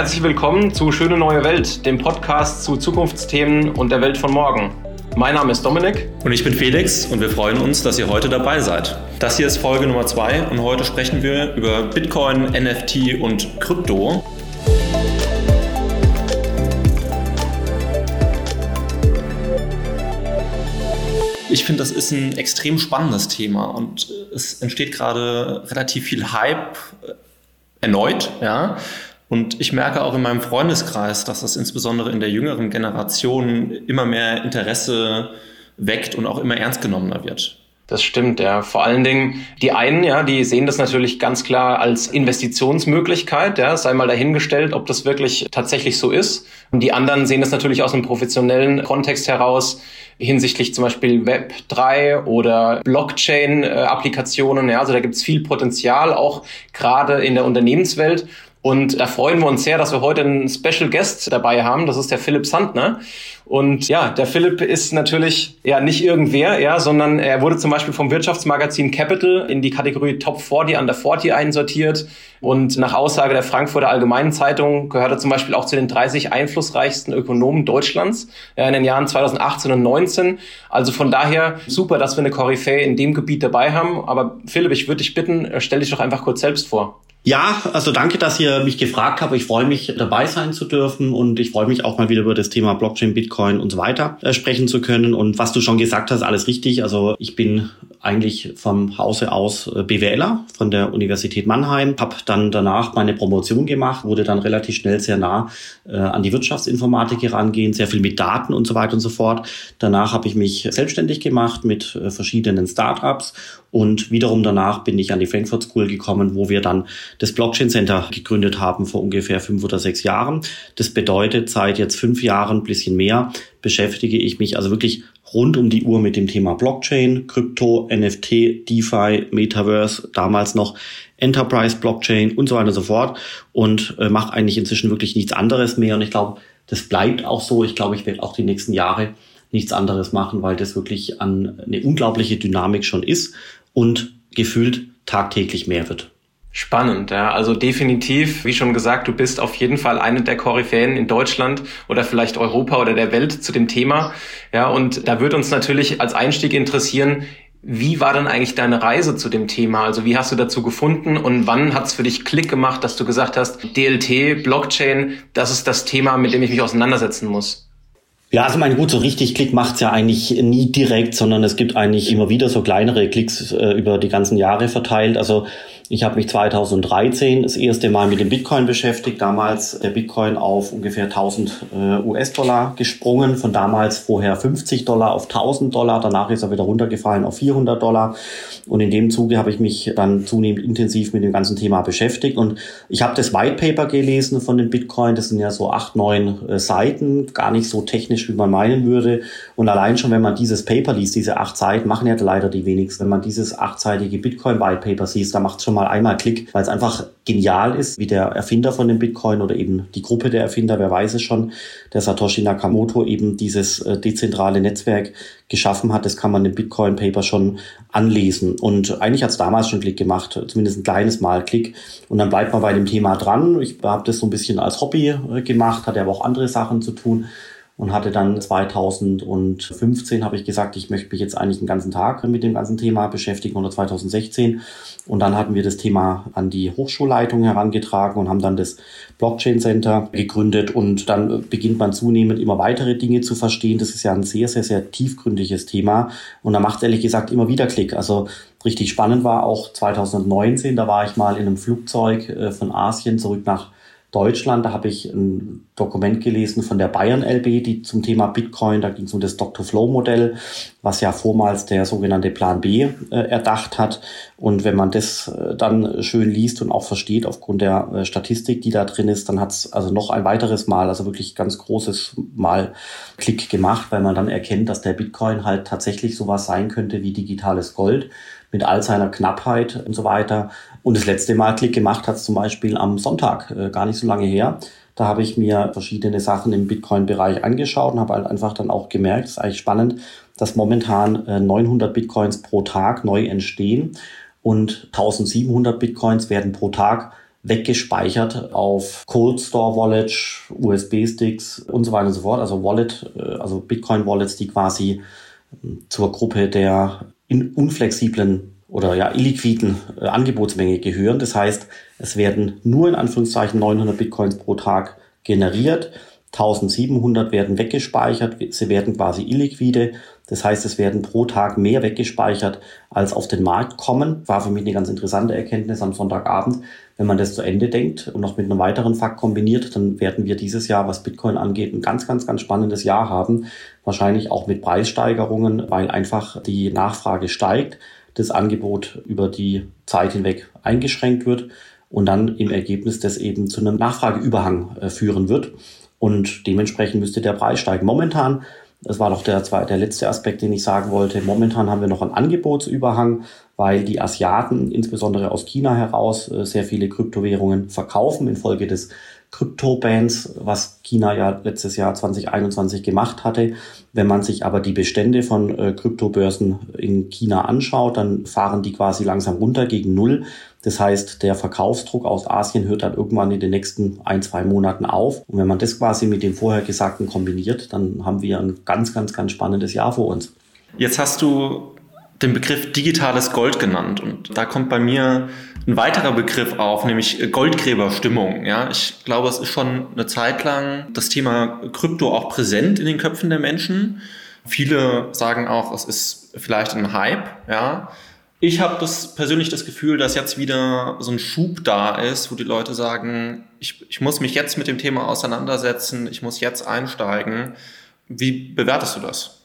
Herzlich willkommen zu Schöne neue Welt, dem Podcast zu Zukunftsthemen und der Welt von morgen. Mein Name ist Dominik. Und ich bin Felix und wir freuen uns, dass ihr heute dabei seid. Das hier ist Folge Nummer zwei und heute sprechen wir über Bitcoin, NFT und Krypto. Ich finde, das ist ein extrem spannendes Thema und es entsteht gerade relativ viel Hype äh, erneut, ja. Und ich merke auch in meinem Freundeskreis, dass das insbesondere in der jüngeren Generation immer mehr Interesse weckt und auch immer ernst genommener wird. Das stimmt, ja. Vor allen Dingen die einen, ja, die sehen das natürlich ganz klar als Investitionsmöglichkeit, ja, sei mal dahingestellt, ob das wirklich tatsächlich so ist. Und die anderen sehen das natürlich aus einem professionellen Kontext heraus hinsichtlich zum Beispiel Web 3 oder Blockchain-Applikationen. Ja, also da gibt es viel Potenzial, auch gerade in der Unternehmenswelt. Und da freuen wir uns sehr, dass wir heute einen Special Guest dabei haben. Das ist der Philipp Sandner. Und ja, der Philipp ist natürlich ja nicht irgendwer, ja, sondern er wurde zum Beispiel vom Wirtschaftsmagazin Capital in die Kategorie Top 40 under 40 einsortiert. Und nach Aussage der Frankfurter Allgemeinen Zeitung gehört er zum Beispiel auch zu den 30 einflussreichsten Ökonomen Deutschlands ja, in den Jahren 2018 und 19. Also von daher super, dass wir eine Koryphäe in dem Gebiet dabei haben. Aber Philipp, ich würde dich bitten, stell dich doch einfach kurz selbst vor. Ja, also danke, dass ihr mich gefragt habt. Ich freue mich, dabei sein zu dürfen und ich freue mich auch mal wieder über das Thema Blockchain, Bitcoin und so weiter äh, sprechen zu können. Und was du schon gesagt hast, alles richtig. Also ich bin eigentlich vom Hause aus äh, BWLer von der Universität Mannheim, habe dann danach meine Promotion gemacht, wurde dann relativ schnell sehr nah äh, an die Wirtschaftsinformatik herangehen, sehr viel mit Daten und so weiter und so fort. Danach habe ich mich selbstständig gemacht mit äh, verschiedenen Startups und wiederum danach bin ich an die Frankfurt School gekommen, wo wir dann das Blockchain Center gegründet haben vor ungefähr fünf oder sechs Jahren. Das bedeutet, seit jetzt fünf Jahren, bisschen mehr, beschäftige ich mich also wirklich rund um die Uhr mit dem Thema Blockchain, Krypto, NFT, DeFi, Metaverse, damals noch Enterprise Blockchain und so weiter und so fort und äh, mache eigentlich inzwischen wirklich nichts anderes mehr. Und ich glaube, das bleibt auch so. Ich glaube, ich werde auch die nächsten Jahre nichts anderes machen, weil das wirklich an eine unglaubliche Dynamik schon ist und gefühlt tagtäglich mehr wird. Spannend, ja. Also definitiv, wie schon gesagt, du bist auf jeden Fall eine der Koryphäen in Deutschland oder vielleicht Europa oder der Welt zu dem Thema. Ja, und da wird uns natürlich als Einstieg interessieren, wie war dann eigentlich deine Reise zu dem Thema? Also wie hast du dazu gefunden und wann hat es für dich Klick gemacht, dass du gesagt hast, DLT, Blockchain, das ist das Thema, mit dem ich mich auseinandersetzen muss? Ja, also mein gut, so richtig Klick macht's ja eigentlich nie direkt, sondern es gibt eigentlich immer wieder so kleinere Klicks äh, über die ganzen Jahre verteilt. Also ich habe mich 2013 das erste Mal mit dem Bitcoin beschäftigt. Damals der Bitcoin auf ungefähr 1000 äh, US-Dollar gesprungen. Von damals vorher 50 Dollar auf 1000 Dollar. Danach ist er wieder runtergefallen auf 400 Dollar. Und in dem Zuge habe ich mich dann zunehmend intensiv mit dem ganzen Thema beschäftigt. Und ich habe das White Paper gelesen von dem Bitcoin. Das sind ja so acht, neun äh, Seiten. Gar nicht so technisch, wie man meinen würde. Und allein schon, wenn man dieses Paper liest, diese acht Seiten, machen ja leider die wenigsten. Wenn man dieses achtseitige Bitcoin White Paper sieht, da macht es schon mal mal einmal Klick, weil es einfach genial ist, wie der Erfinder von dem Bitcoin oder eben die Gruppe der Erfinder, wer weiß es schon, der Satoshi Nakamoto eben dieses äh, dezentrale Netzwerk geschaffen hat. Das kann man im Bitcoin Paper schon anlesen. Und eigentlich hat es damals schon Klick gemacht, zumindest ein kleines Mal Klick. Und dann bleibt man bei dem Thema dran. Ich habe das so ein bisschen als Hobby äh, gemacht, hatte aber auch andere Sachen zu tun und hatte dann 2015 habe ich gesagt, ich möchte mich jetzt eigentlich den ganzen Tag mit dem ganzen Thema beschäftigen oder 2016 und dann hatten wir das Thema an die Hochschulleitung herangetragen und haben dann das Blockchain Center gegründet und dann beginnt man zunehmend immer weitere Dinge zu verstehen. Das ist ja ein sehr, sehr, sehr tiefgründiges Thema und da macht ehrlich gesagt immer wieder Klick. Also richtig spannend war auch 2019, da war ich mal in einem Flugzeug äh, von Asien zurück nach Deutschland. Da habe ich ein Dokument gelesen von der Bayern LB, die zum Thema Bitcoin, da ging es um das Dr. Flow Modell, was ja vormals der sogenannte Plan B äh, erdacht hat. Und wenn man das äh, dann schön liest und auch versteht aufgrund der äh, Statistik, die da drin ist, dann hat es also noch ein weiteres Mal, also wirklich ganz großes Mal Klick gemacht, weil man dann erkennt, dass der Bitcoin halt tatsächlich sowas sein könnte wie digitales Gold mit all seiner Knappheit und so weiter. Und das letzte Mal Klick gemacht hat es zum Beispiel am Sonntag, äh, gar nicht so lange her. Da habe ich mir verschiedene Sachen im Bitcoin-Bereich angeschaut und habe halt einfach dann auch gemerkt, es ist eigentlich spannend, dass momentan äh, 900 Bitcoins pro Tag neu entstehen und 1700 Bitcoins werden pro Tag weggespeichert auf Cold Store Wallet, USB-Sticks und so weiter und so fort. Also Wallet, äh, also Bitcoin-Wallets, die quasi ähm, zur Gruppe der unflexiblen oder ja illiquiden äh, Angebotsmenge gehören. Das heißt, es werden nur in Anführungszeichen 900 Bitcoins pro Tag generiert. 1700 werden weggespeichert, sie werden quasi illiquide. Das heißt, es werden pro Tag mehr weggespeichert, als auf den Markt kommen. War für mich eine ganz interessante Erkenntnis am Sonntagabend. Wenn man das zu Ende denkt und noch mit einem weiteren Fakt kombiniert, dann werden wir dieses Jahr, was Bitcoin angeht, ein ganz, ganz, ganz spannendes Jahr haben. Wahrscheinlich auch mit Preissteigerungen, weil einfach die Nachfrage steigt, das Angebot über die Zeit hinweg eingeschränkt wird und dann im Ergebnis das eben zu einem Nachfrageüberhang äh, führen wird. Und dementsprechend müsste der Preis steigen. Momentan, das war doch der, der letzte Aspekt, den ich sagen wollte, momentan haben wir noch einen Angebotsüberhang, weil die Asiaten, insbesondere aus China heraus, äh, sehr viele Kryptowährungen verkaufen infolge des Krypto-Bands, was China ja letztes Jahr 2021 gemacht hatte. Wenn man sich aber die Bestände von äh, Kryptobörsen in China anschaut, dann fahren die quasi langsam runter gegen Null. Das heißt, der Verkaufsdruck aus Asien hört dann irgendwann in den nächsten ein, zwei Monaten auf. Und wenn man das quasi mit dem vorher Gesagten kombiniert, dann haben wir ein ganz, ganz, ganz spannendes Jahr vor uns. Jetzt hast du den Begriff digitales Gold genannt und da kommt bei mir ein weiterer Begriff auf, nämlich Goldgräberstimmung. Ja, ich glaube, es ist schon eine Zeit lang das Thema Krypto auch präsent in den Köpfen der Menschen. Viele sagen auch, es ist vielleicht ein Hype. Ja, ich habe das persönlich das Gefühl, dass jetzt wieder so ein Schub da ist, wo die Leute sagen, ich, ich muss mich jetzt mit dem Thema auseinandersetzen, ich muss jetzt einsteigen. Wie bewertest du das?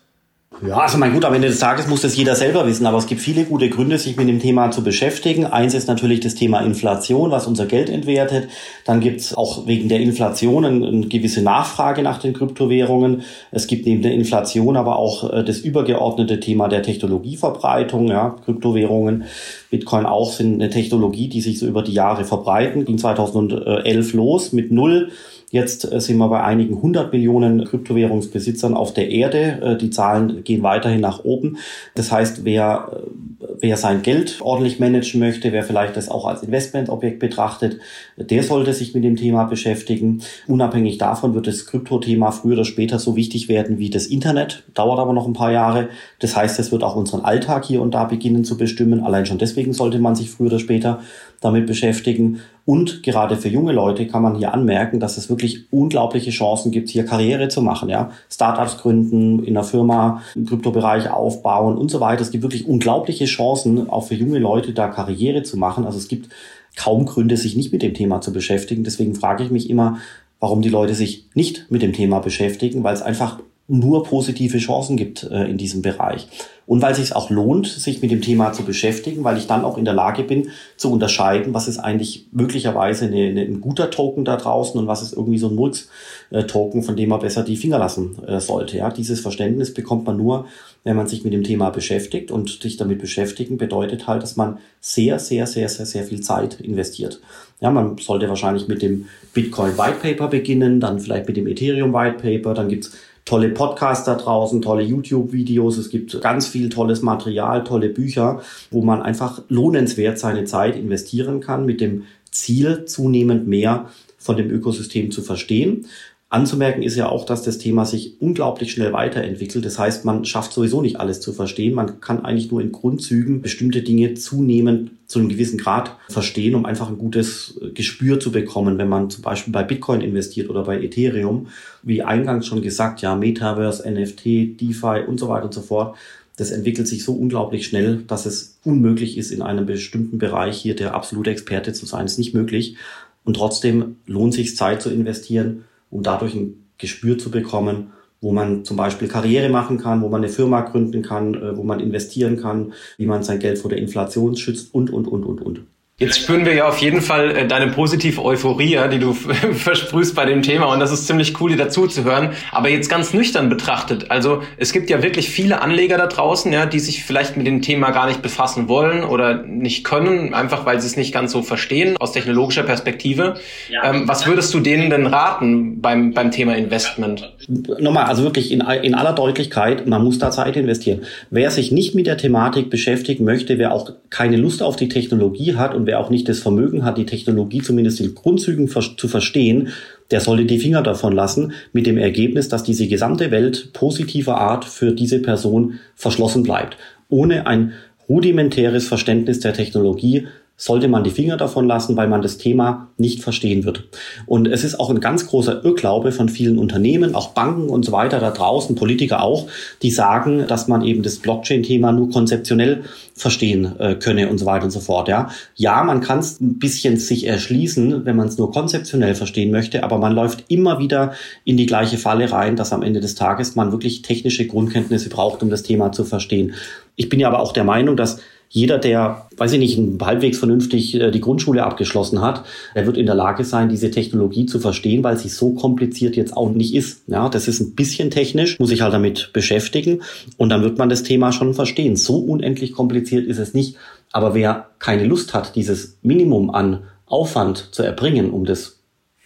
Ja, also mein gut, am Ende des Tages muss das jeder selber wissen, aber es gibt viele gute Gründe, sich mit dem Thema zu beschäftigen. Eins ist natürlich das Thema Inflation, was unser Geld entwertet. Dann gibt es auch wegen der Inflation eine, eine, gewisse Nachfrage nach den Kryptowährungen. Es gibt neben der Inflation aber auch äh, das übergeordnete Thema der Technologieverbreitung, ja, Kryptowährungen. Bitcoin auch sind eine Technologie, die sich so über die Jahre verbreiten. Ging 2011 los mit null Jetzt äh, sind wir bei einigen hundert Millionen Kryptowährungsbesitzern auf der Erde. Äh, die Zahlen gehen weiterhin nach oben. Das heißt, wer, äh, wer sein Geld ordentlich managen möchte, wer vielleicht das auch als Investmentobjekt betrachtet, der sollte sich mit dem Thema beschäftigen. Unabhängig davon wird das Kryptothema früher oder später so wichtig werden wie das Internet. Dauert aber noch ein paar Jahre. Das heißt, es wird auch unseren Alltag hier und da beginnen zu bestimmen. Allein schon deswegen sollte man sich früher oder später damit beschäftigen. Und gerade für junge Leute kann man hier anmerken, dass es wirklich unglaubliche Chancen gibt, hier Karriere zu machen. Ja? Startups gründen, in einer Firma im Kryptobereich aufbauen und so weiter. Es gibt wirklich unglaubliche Chancen, auch für junge Leute da Karriere zu machen. Also es gibt kaum Gründe, sich nicht mit dem Thema zu beschäftigen. Deswegen frage ich mich immer, warum die Leute sich nicht mit dem Thema beschäftigen, weil es einfach nur positive Chancen gibt äh, in diesem Bereich. Und weil es sich auch lohnt, sich mit dem Thema zu beschäftigen, weil ich dann auch in der Lage bin zu unterscheiden, was ist eigentlich möglicherweise eine, eine, ein guter Token da draußen und was ist irgendwie so ein Murks-Token, von dem man besser die Finger lassen äh, sollte. Ja, dieses Verständnis bekommt man nur, wenn man sich mit dem Thema beschäftigt und sich damit beschäftigen bedeutet halt, dass man sehr, sehr, sehr, sehr, sehr viel Zeit investiert. Ja, man sollte wahrscheinlich mit dem Bitcoin White Paper beginnen, dann vielleicht mit dem Ethereum White Paper, dann gibt's tolle Podcasts da draußen, tolle YouTube-Videos, es gibt ganz viel tolles Material, tolle Bücher, wo man einfach lohnenswert seine Zeit investieren kann mit dem Ziel, zunehmend mehr von dem Ökosystem zu verstehen. Anzumerken ist ja auch, dass das Thema sich unglaublich schnell weiterentwickelt. Das heißt, man schafft sowieso nicht alles zu verstehen. Man kann eigentlich nur in Grundzügen bestimmte Dinge zunehmend zu einem gewissen Grad verstehen, um einfach ein gutes Gespür zu bekommen, wenn man zum Beispiel bei Bitcoin investiert oder bei Ethereum. Wie eingangs schon gesagt, ja, Metaverse, NFT, DeFi und so weiter und so fort. Das entwickelt sich so unglaublich schnell, dass es unmöglich ist, in einem bestimmten Bereich hier der absolute Experte zu sein. Das ist nicht möglich. Und trotzdem lohnt sich Zeit zu investieren um dadurch ein Gespür zu bekommen, wo man zum Beispiel Karriere machen kann, wo man eine Firma gründen kann, äh, wo man investieren kann, wie man sein Geld vor der Inflation schützt und, und, und, und, und. Jetzt spüren wir ja auf jeden Fall äh, deine positive Euphorie, die du versprühst bei dem Thema und das ist ziemlich cool, dir dazu zu hören. Aber jetzt ganz nüchtern betrachtet, also es gibt ja wirklich viele Anleger da draußen, ja, die sich vielleicht mit dem Thema gar nicht befassen wollen oder nicht können, einfach weil sie es nicht ganz so verstehen aus technologischer Perspektive. Ja. Ähm, was würdest du denen denn raten beim, beim Thema Investment? Nochmal, also wirklich in, in aller Deutlichkeit, man muss da Zeit investieren. Wer sich nicht mit der Thematik beschäftigen möchte, wer auch keine Lust auf die Technologie hat und und wer auch nicht das Vermögen hat, die Technologie zumindest in Grundzügen zu verstehen, der sollte die Finger davon lassen, mit dem Ergebnis, dass diese gesamte Welt positiver Art für diese Person verschlossen bleibt. Ohne ein rudimentäres Verständnis der Technologie sollte man die Finger davon lassen, weil man das Thema nicht verstehen wird. Und es ist auch ein ganz großer Irrglaube von vielen Unternehmen, auch Banken und so weiter da draußen, Politiker auch, die sagen, dass man eben das Blockchain-Thema nur konzeptionell verstehen äh, könne und so weiter und so fort. Ja, ja man kann es ein bisschen sich erschließen, wenn man es nur konzeptionell verstehen möchte, aber man läuft immer wieder in die gleiche Falle rein, dass am Ende des Tages man wirklich technische Grundkenntnisse braucht, um das Thema zu verstehen. Ich bin ja aber auch der Meinung, dass jeder, der, weiß ich nicht, halbwegs vernünftig äh, die Grundschule abgeschlossen hat, er wird in der Lage sein, diese Technologie zu verstehen, weil sie so kompliziert jetzt auch nicht ist. Ja, das ist ein bisschen technisch, muss ich halt damit beschäftigen und dann wird man das Thema schon verstehen. So unendlich kompliziert ist es nicht. Aber wer keine Lust hat, dieses Minimum an Aufwand zu erbringen, um das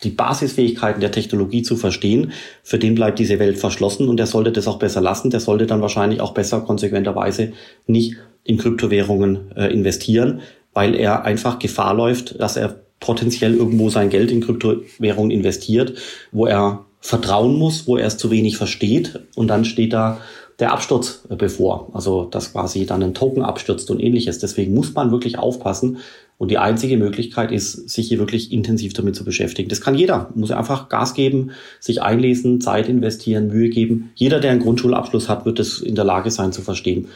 die Basisfähigkeiten der Technologie zu verstehen, für den bleibt diese Welt verschlossen und der sollte das auch besser lassen. Der sollte dann wahrscheinlich auch besser konsequenterweise nicht in Kryptowährungen äh, investieren, weil er einfach Gefahr läuft, dass er potenziell irgendwo sein Geld in Kryptowährungen investiert, wo er vertrauen muss, wo er es zu wenig versteht und dann steht da der Absturz äh, bevor, also dass quasi dann ein Token abstürzt und ähnliches. Deswegen muss man wirklich aufpassen und die einzige Möglichkeit ist, sich hier wirklich intensiv damit zu beschäftigen. Das kann jeder, muss einfach Gas geben, sich einlesen, Zeit investieren, Mühe geben. Jeder, der einen Grundschulabschluss hat, wird es in der Lage sein zu verstehen.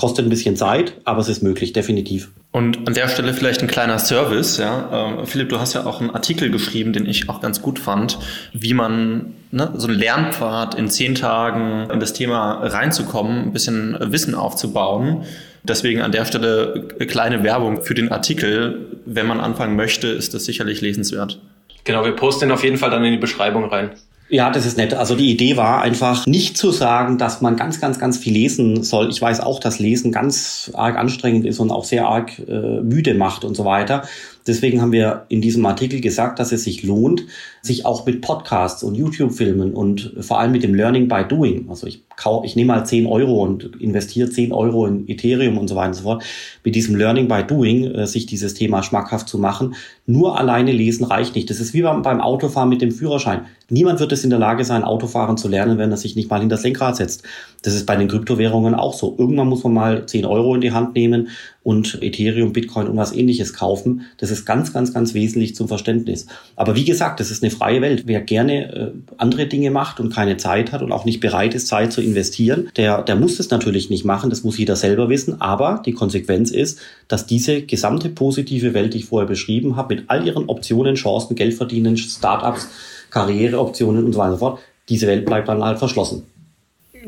Kostet ein bisschen Zeit, aber es ist möglich, definitiv. Und an der Stelle vielleicht ein kleiner Service. Ja. Äh, Philipp, du hast ja auch einen Artikel geschrieben, den ich auch ganz gut fand, wie man ne, so einen Lernpfad in zehn Tagen in das Thema reinzukommen, ein bisschen Wissen aufzubauen. Deswegen an der Stelle kleine Werbung für den Artikel. Wenn man anfangen möchte, ist das sicherlich lesenswert. Genau, wir posten auf jeden Fall dann in die Beschreibung rein. Ja, das ist nett. Also die Idee war einfach nicht zu sagen, dass man ganz, ganz, ganz viel lesen soll. Ich weiß auch, dass Lesen ganz arg anstrengend ist und auch sehr arg äh, müde macht und so weiter. Deswegen haben wir in diesem Artikel gesagt, dass es sich lohnt, sich auch mit Podcasts und YouTube-Filmen und vor allem mit dem Learning by Doing, also ich, kau, ich nehme mal 10 Euro und investiere 10 Euro in Ethereum und so weiter und so fort, mit diesem Learning by Doing äh, sich dieses Thema schmackhaft zu machen. Nur alleine lesen reicht nicht. Das ist wie beim, Autofahren mit dem Führerschein. Niemand wird es in der Lage sein, Autofahren zu lernen, wenn er sich nicht mal in das Lenkrad setzt. Das ist bei den Kryptowährungen auch so. Irgendwann muss man mal 10 Euro in die Hand nehmen und Ethereum, Bitcoin und was ähnliches kaufen. Das ist ganz, ganz, ganz wesentlich zum Verständnis. Aber wie gesagt, das ist eine freie Welt. Wer gerne äh, andere Dinge macht und keine Zeit hat und auch nicht bereit ist, Zeit zu investieren, der, der muss das natürlich nicht machen. Das muss jeder selber wissen. Aber die Konsequenz ist, dass diese gesamte positive Welt, die ich vorher beschrieben habe, mit all ihren Optionen, Chancen, Geld verdienen, Startups, Karriereoptionen und so weiter und so fort, diese Welt bleibt dann halt verschlossen.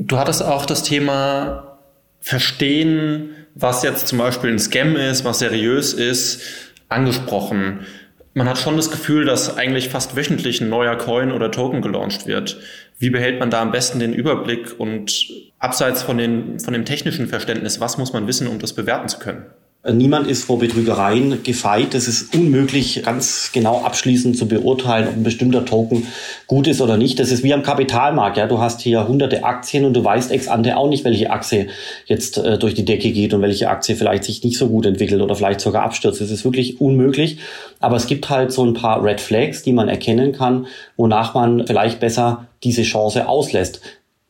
Du hattest auch das Thema Verstehen, was jetzt zum Beispiel ein Scam ist, was seriös ist, angesprochen. Man hat schon das Gefühl, dass eigentlich fast wöchentlich ein neuer Coin oder Token gelauncht wird. Wie behält man da am besten den Überblick und abseits von, den, von dem technischen Verständnis, was muss man wissen, um das bewerten zu können? Niemand ist vor Betrügereien gefeit. Es ist unmöglich, ganz genau abschließend zu beurteilen, ob ein bestimmter Token gut ist oder nicht. Das ist wie am Kapitalmarkt. Ja, du hast hier hunderte Aktien und du weißt ex ante auch nicht, welche Aktie jetzt äh, durch die Decke geht und welche Aktie vielleicht sich nicht so gut entwickelt oder vielleicht sogar abstürzt. Es ist wirklich unmöglich. Aber es gibt halt so ein paar Red Flags, die man erkennen kann, wonach man vielleicht besser diese Chance auslässt.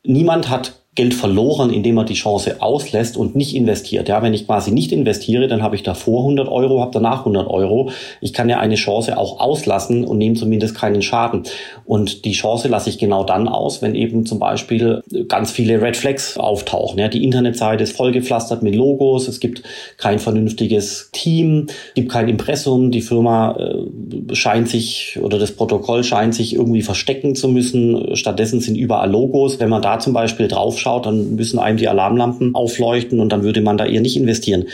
Niemand hat Geld verloren, indem er die Chance auslässt und nicht investiert. Ja, wenn ich quasi nicht investiere, dann habe ich davor 100 Euro, habe danach 100 Euro. Ich kann ja eine Chance auch auslassen und nehme zumindest keinen Schaden. Und die Chance lasse ich genau dann aus, wenn eben zum Beispiel ganz viele Red Flags auftauchen. Ja, die Internetseite ist vollgepflastert mit Logos, es gibt kein vernünftiges Team, gibt kein Impressum, die Firma äh, scheint sich oder das Protokoll scheint sich irgendwie verstecken zu müssen. Stattdessen sind überall Logos. Wenn man da zum Beispiel drauf schaut, dann müssen einem die Alarmlampen aufleuchten und dann würde man da eher nicht investieren.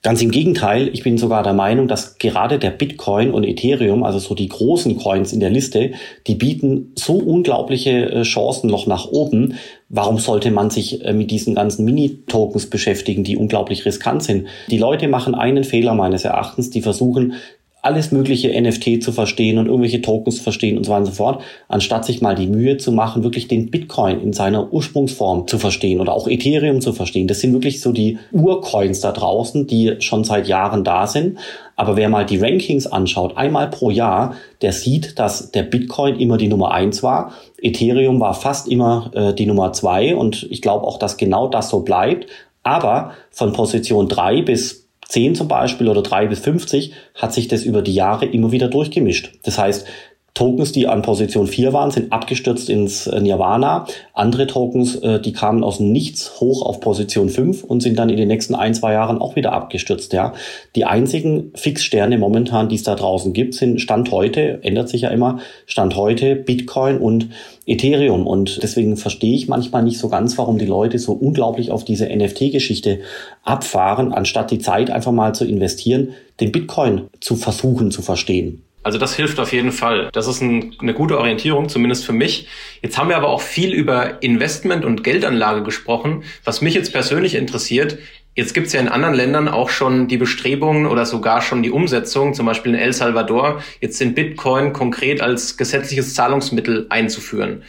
Ganz im Gegenteil, ich bin sogar der Meinung, dass gerade der Bitcoin und Ethereum, also so die großen Coins in der Liste, die bieten so unglaubliche äh, Chancen noch nach oben. Warum sollte man sich äh, mit diesen ganzen Mini-Tokens beschäftigen, die unglaublich riskant sind? Die Leute machen einen Fehler meines Erachtens, die versuchen alles mögliche NFT zu verstehen und irgendwelche Tokens zu verstehen und so weiter und so fort, anstatt sich mal die Mühe zu machen, wirklich den Bitcoin in seiner Ursprungsform zu verstehen oder auch Ethereum zu verstehen. Das sind wirklich so die Urcoins da draußen, die schon seit Jahren da sind. Aber wer mal die Rankings anschaut, einmal pro Jahr, der sieht, dass der Bitcoin immer die Nummer eins war. Ethereum war fast immer äh, die Nummer zwei und ich glaube auch, dass genau das so bleibt. Aber von Position drei bis 10 zum Beispiel oder 3 bis 50 hat sich das über die Jahre immer wieder durchgemischt. Das heißt, Tokens, die an Position 4 waren, sind abgestürzt ins äh, Nirvana. Andere Tokens, äh, die kamen aus Nichts hoch auf Position 5 und sind dann in den nächsten ein, zwei Jahren auch wieder abgestürzt. Ja. Die einzigen Fixsterne momentan, die es da draußen gibt, sind Stand heute, ändert sich ja immer, Stand heute Bitcoin und Ethereum. Und deswegen verstehe ich manchmal nicht so ganz, warum die Leute so unglaublich auf diese NFT-Geschichte abfahren, anstatt die Zeit einfach mal zu investieren, den Bitcoin zu versuchen zu verstehen. Also das hilft auf jeden Fall. Das ist ein, eine gute Orientierung, zumindest für mich. Jetzt haben wir aber auch viel über Investment und Geldanlage gesprochen. Was mich jetzt persönlich interessiert, jetzt gibt es ja in anderen Ländern auch schon die Bestrebungen oder sogar schon die Umsetzung, zum Beispiel in El Salvador, jetzt den Bitcoin konkret als gesetzliches Zahlungsmittel einzuführen.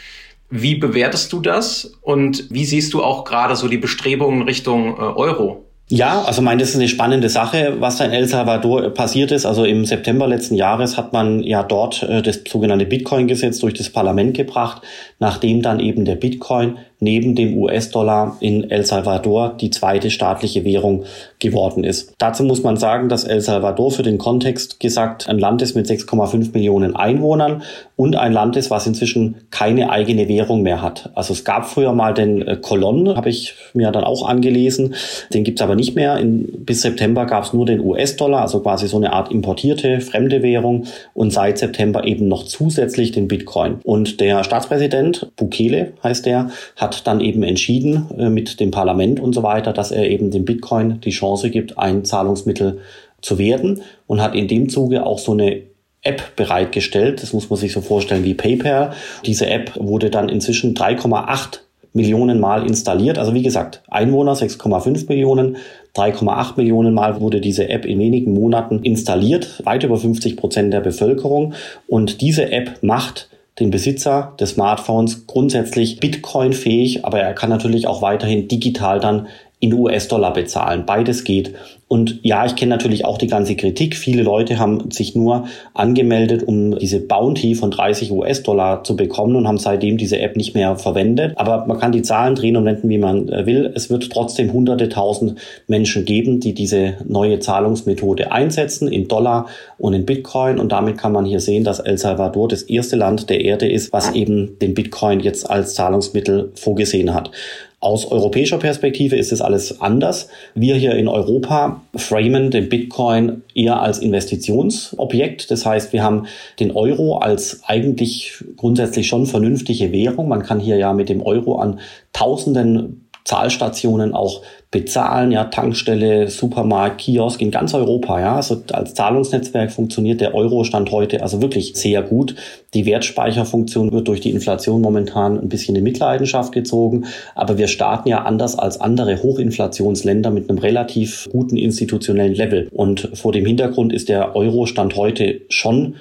Wie bewertest du das und wie siehst du auch gerade so die Bestrebungen Richtung äh, Euro? Ja, also meine, das ist eine spannende Sache, was da in El Salvador passiert ist. Also im September letzten Jahres hat man ja dort äh, das sogenannte Bitcoin-Gesetz durch das Parlament gebracht, nachdem dann eben der Bitcoin neben dem US-Dollar in El Salvador die zweite staatliche Währung geworden ist. Dazu muss man sagen, dass El Salvador für den Kontext gesagt ein Land ist mit 6,5 Millionen Einwohnern und ein Land ist, was inzwischen keine eigene Währung mehr hat. Also es gab früher mal den äh, Colon, habe ich mir dann auch angelesen. Den gibt's aber nicht mehr. In, bis September gab es nur den US-Dollar, also quasi so eine Art importierte fremde Währung und seit September eben noch zusätzlich den Bitcoin. Und der Staatspräsident, Bukele heißt der, hat hat dann eben entschieden äh, mit dem Parlament und so weiter, dass er eben dem Bitcoin die Chance gibt, ein Zahlungsmittel zu werden und hat in dem Zuge auch so eine App bereitgestellt. Das muss man sich so vorstellen wie PayPal. Diese App wurde dann inzwischen 3,8 Millionen Mal installiert. Also wie gesagt, Einwohner 6,5 Millionen, 3,8 Millionen Mal wurde diese App in wenigen Monaten installiert, weit über 50 Prozent der Bevölkerung. Und diese App macht den Besitzer des Smartphones grundsätzlich Bitcoin-fähig, aber er kann natürlich auch weiterhin digital dann in US-Dollar bezahlen. Beides geht. Und ja, ich kenne natürlich auch die ganze Kritik. Viele Leute haben sich nur angemeldet, um diese Bounty von 30 US-Dollar zu bekommen und haben seitdem diese App nicht mehr verwendet. Aber man kann die Zahlen drehen und wenden, wie man äh, will. Es wird trotzdem hunderte tausend Menschen geben, die diese neue Zahlungsmethode einsetzen in Dollar und in Bitcoin. Und damit kann man hier sehen, dass El Salvador das erste Land der Erde ist, was eben den Bitcoin jetzt als Zahlungsmittel vorgesehen hat. Aus europäischer Perspektive ist es alles anders. Wir hier in Europa framen den Bitcoin eher als Investitionsobjekt. Das heißt, wir haben den Euro als eigentlich grundsätzlich schon vernünftige Währung. Man kann hier ja mit dem Euro an Tausenden Zahlstationen auch bezahlen, ja, Tankstelle, Supermarkt, Kiosk in ganz Europa, ja. Also als Zahlungsnetzwerk funktioniert der Euro-Stand heute also wirklich sehr gut. Die Wertspeicherfunktion wird durch die Inflation momentan ein bisschen in Mitleidenschaft gezogen, aber wir starten ja anders als andere Hochinflationsländer mit einem relativ guten institutionellen Level. Und vor dem Hintergrund ist der Euro-Stand heute schon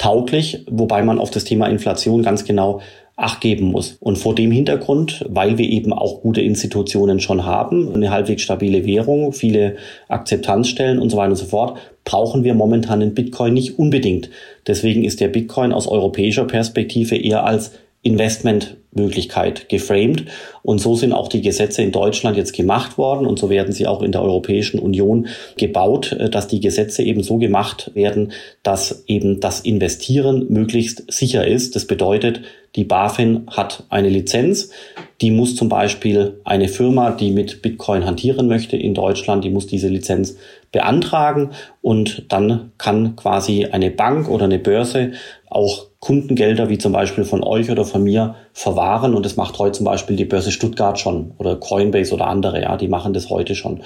tauglich, wobei man auf das Thema Inflation ganz genau Acht geben muss. Und vor dem Hintergrund, weil wir eben auch gute Institutionen schon haben, eine halbwegs stabile Währung, viele Akzeptanzstellen und so weiter und so fort, brauchen wir momentan den Bitcoin nicht unbedingt. Deswegen ist der Bitcoin aus europäischer Perspektive eher als Investmentmöglichkeit geframed. Und so sind auch die Gesetze in Deutschland jetzt gemacht worden und so werden sie auch in der Europäischen Union gebaut, äh, dass die Gesetze eben so gemacht werden, dass eben das Investieren möglichst sicher ist. Das bedeutet, die BaFin hat eine Lizenz, die muss zum Beispiel eine Firma, die mit Bitcoin hantieren möchte in Deutschland, die muss diese Lizenz beantragen und dann kann quasi eine Bank oder eine Börse auch Kundengelder wie zum Beispiel von euch oder von mir verwahren und das macht heute zum Beispiel die Börse Stuttgart schon oder Coinbase oder andere, ja, die machen das heute schon.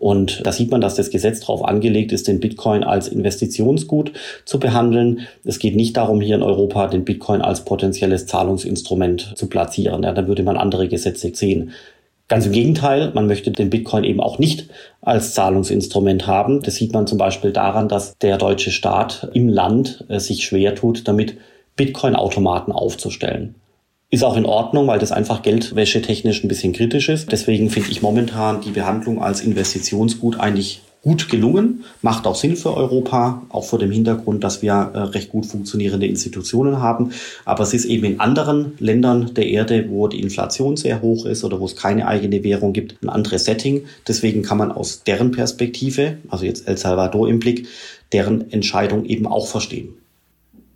Und da sieht man, dass das Gesetz darauf angelegt ist, den Bitcoin als Investitionsgut zu behandeln. Es geht nicht darum, hier in Europa den Bitcoin als potenzielles Zahlungsinstrument zu platzieren. Ja, dann würde man andere Gesetze sehen. Ganz im Gegenteil, man möchte den Bitcoin eben auch nicht als Zahlungsinstrument haben. Das sieht man zum Beispiel daran, dass der deutsche Staat im Land äh, sich schwer tut, damit Bitcoin-Automaten aufzustellen. Ist auch in Ordnung, weil das einfach geldwäschetechnisch ein bisschen kritisch ist. Deswegen finde ich momentan die Behandlung als Investitionsgut eigentlich gut gelungen, macht auch Sinn für Europa, auch vor dem Hintergrund, dass wir äh, recht gut funktionierende Institutionen haben. Aber es ist eben in anderen Ländern der Erde, wo die Inflation sehr hoch ist oder wo es keine eigene Währung gibt, ein anderes Setting. Deswegen kann man aus deren Perspektive, also jetzt El Salvador im Blick, deren Entscheidung eben auch verstehen.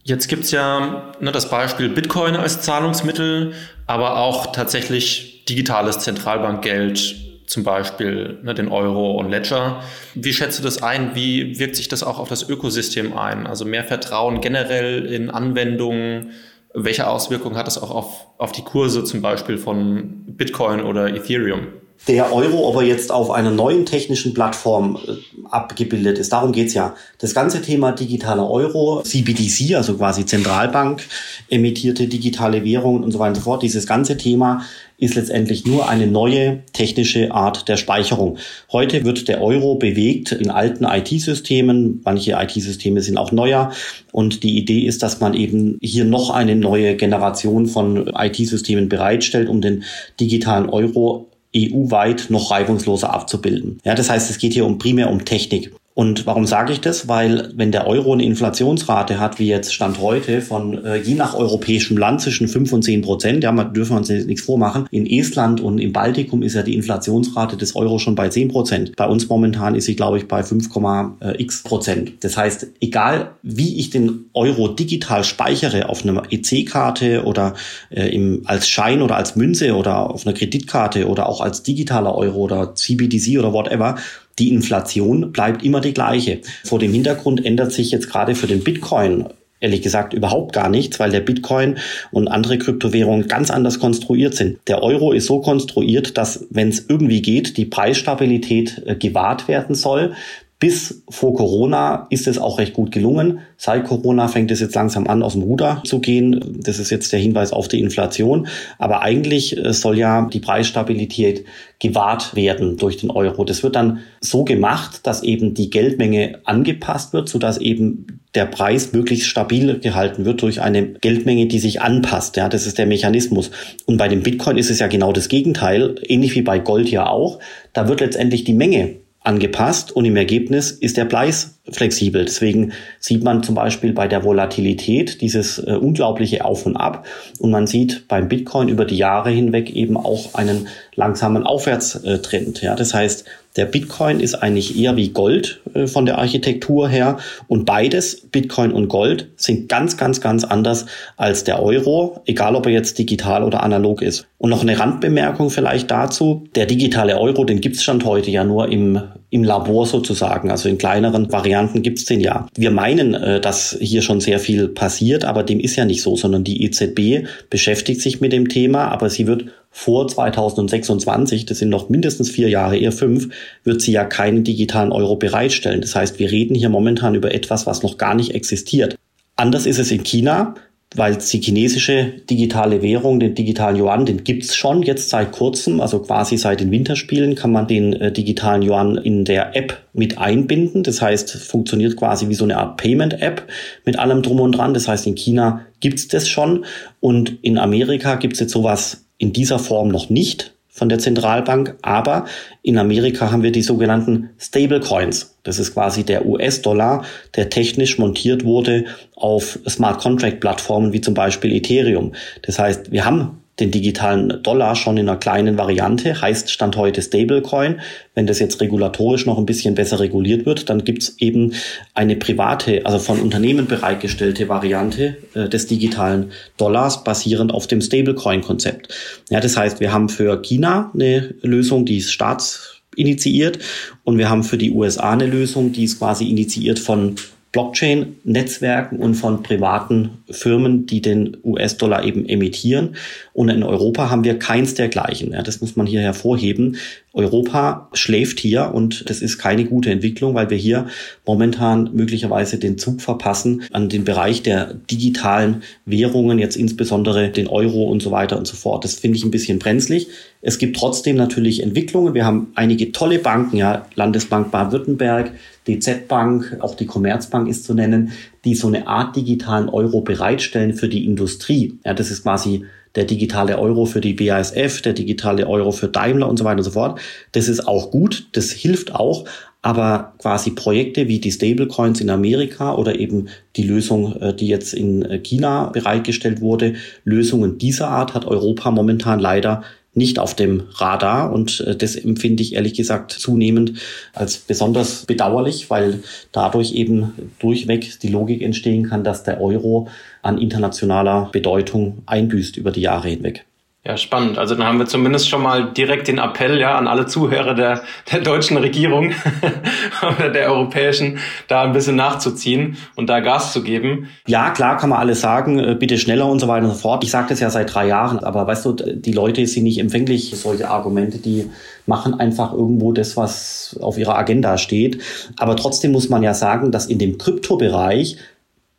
Jetzt gibt's ja ne, das Beispiel Bitcoin als Zahlungsmittel, aber auch tatsächlich digitales Zentralbankgeld, zum Beispiel ne, den Euro und Ledger. Wie schätzt du das ein? Wie wirkt sich das auch auf das Ökosystem ein? Also mehr Vertrauen generell in Anwendungen. Welche Auswirkungen hat das auch auf, auf die Kurse zum Beispiel von Bitcoin oder Ethereum? Der Euro, ob er jetzt auf einer neuen technischen Plattform äh, abgebildet ist. Darum geht's ja. Das ganze Thema digitaler Euro, CBDC, also quasi Zentralbank, emittierte digitale Währungen und so weiter und so fort, dieses ganze Thema ist letztendlich nur eine neue technische Art der Speicherung. Heute wird der Euro bewegt in alten IT-Systemen. Manche IT-Systeme sind auch neuer. Und die Idee ist, dass man eben hier noch eine neue Generation von IT-Systemen bereitstellt, um den digitalen Euro EU-weit noch reibungsloser abzubilden. Ja, das heißt, es geht hier um primär um Technik. Und warum sage ich das? Weil wenn der Euro eine Inflationsrate hat, wie jetzt Stand heute, von äh, je nach europäischem Land zwischen 5 und 10 Prozent, ja, man dürfen uns nichts vormachen. In Estland und im Baltikum ist ja die Inflationsrate des Euro schon bei 10 Prozent. Bei uns momentan ist sie, glaube ich, bei 5,x Prozent. Das heißt, egal wie ich den Euro digital speichere auf einer EC-Karte oder äh, im, als Schein oder als Münze oder auf einer Kreditkarte oder auch als digitaler Euro oder CBDC oder whatever, die Inflation bleibt immer die gleiche. Vor dem Hintergrund ändert sich jetzt gerade für den Bitcoin ehrlich gesagt überhaupt gar nichts, weil der Bitcoin und andere Kryptowährungen ganz anders konstruiert sind. Der Euro ist so konstruiert, dass, wenn es irgendwie geht, die Preisstabilität äh, gewahrt werden soll. Bis vor Corona ist es auch recht gut gelungen. Seit Corona fängt es jetzt langsam an, aus dem Ruder zu gehen. Das ist jetzt der Hinweis auf die Inflation. Aber eigentlich äh, soll ja die Preisstabilität gewahrt werden durch den Euro. Das wird dann so gemacht, dass eben die Geldmenge angepasst wird, sodass eben der Preis möglichst stabil gehalten wird durch eine Geldmenge, die sich anpasst. Ja, das ist der Mechanismus. Und bei dem Bitcoin ist es ja genau das Gegenteil, ähnlich wie bei Gold ja auch. Da wird letztendlich die Menge angepasst und im Ergebnis ist der Preis flexibel. Deswegen sieht man zum Beispiel bei der Volatilität dieses äh, unglaubliche Auf und Ab und man sieht beim Bitcoin über die Jahre hinweg eben auch einen langsamen Aufwärtstrend. Ja, das heißt, der Bitcoin ist eigentlich eher wie Gold äh, von der Architektur her und beides, Bitcoin und Gold, sind ganz, ganz, ganz anders als der Euro, egal ob er jetzt digital oder analog ist. Und noch eine Randbemerkung vielleicht dazu, der digitale Euro, den gibt's Stand heute ja nur im im Labor sozusagen. Also in kleineren Varianten gibt's den ja. Wir meinen, äh, dass hier schon sehr viel passiert, aber dem ist ja nicht so, sondern die EZB beschäftigt sich mit dem Thema, aber sie wird vor 2026, das sind noch mindestens vier Jahre, eher fünf, wird sie ja keinen digitalen Euro bereitstellen. Das heißt, wir reden hier momentan über etwas, was noch gar nicht existiert. Anders ist es in China weil die chinesische digitale Währung, den digitalen Yuan, den gibt's schon jetzt seit kurzem, also quasi seit den Winterspielen kann man den äh, digitalen Yuan in der App mit einbinden. Das heißt, funktioniert quasi wie so eine Art Payment-App mit allem drum und dran. Das heißt, in China gibt's das schon und in Amerika gibt's jetzt sowas in dieser Form noch nicht von der Zentralbank, aber in Amerika haben wir die sogenannten Stablecoins. Das ist quasi der US-Dollar, der technisch montiert wurde auf Smart Contract Plattformen wie zum Beispiel Ethereum. Das heißt, wir haben den digitalen Dollar schon in einer kleinen Variante, heißt Stand heute Stablecoin. Wenn das jetzt regulatorisch noch ein bisschen besser reguliert wird, dann gibt's eben eine private, also von Unternehmen bereitgestellte Variante äh, des digitalen Dollars basierend auf dem Stablecoin-Konzept. Ja, das heißt, wir haben für China eine Lösung, die ist staatsinitiiert und wir haben für die USA eine Lösung, die ist quasi initiiert von Blockchain-Netzwerken und von privaten Firmen, die den US-Dollar eben emittieren. Und in Europa haben wir keins dergleichen. Ja, das muss man hier hervorheben. Europa schläft hier und das ist keine gute Entwicklung, weil wir hier momentan möglicherweise den Zug verpassen an den Bereich der digitalen Währungen, jetzt insbesondere den Euro und so weiter und so fort. Das finde ich ein bisschen brenzlig. Es gibt trotzdem natürlich Entwicklungen. Wir haben einige tolle Banken, ja, Landesbank Baden-Württemberg, DZ Bank, auch die Commerzbank ist zu nennen, die so eine Art digitalen Euro bereitstellen für die Industrie. Ja, das ist quasi der digitale Euro für die BASF, der digitale Euro für Daimler und so weiter und so fort. Das ist auch gut, das hilft auch, aber quasi Projekte wie die Stablecoins in Amerika oder eben die Lösung, äh, die jetzt in äh, China bereitgestellt wurde, Lösungen dieser Art hat Europa momentan leider nicht auf dem Radar und äh, das empfinde ich ehrlich gesagt zunehmend als besonders bedauerlich, weil dadurch eben durchweg die Logik entstehen kann, dass der Euro an internationaler Bedeutung einbüßt über die Jahre hinweg. Ja, spannend. Also dann haben wir zumindest schon mal direkt den Appell ja an alle Zuhörer der, der deutschen Regierung oder der europäischen, da ein bisschen nachzuziehen und da Gas zu geben. Ja, klar kann man alles sagen, äh, bitte schneller und so weiter und so fort. Ich sage das ja seit drei Jahren, aber weißt du, die Leute sind nicht empfänglich für solche Argumente, die machen einfach irgendwo das, was auf ihrer Agenda steht. Aber trotzdem muss man ja sagen, dass in dem Kryptobereich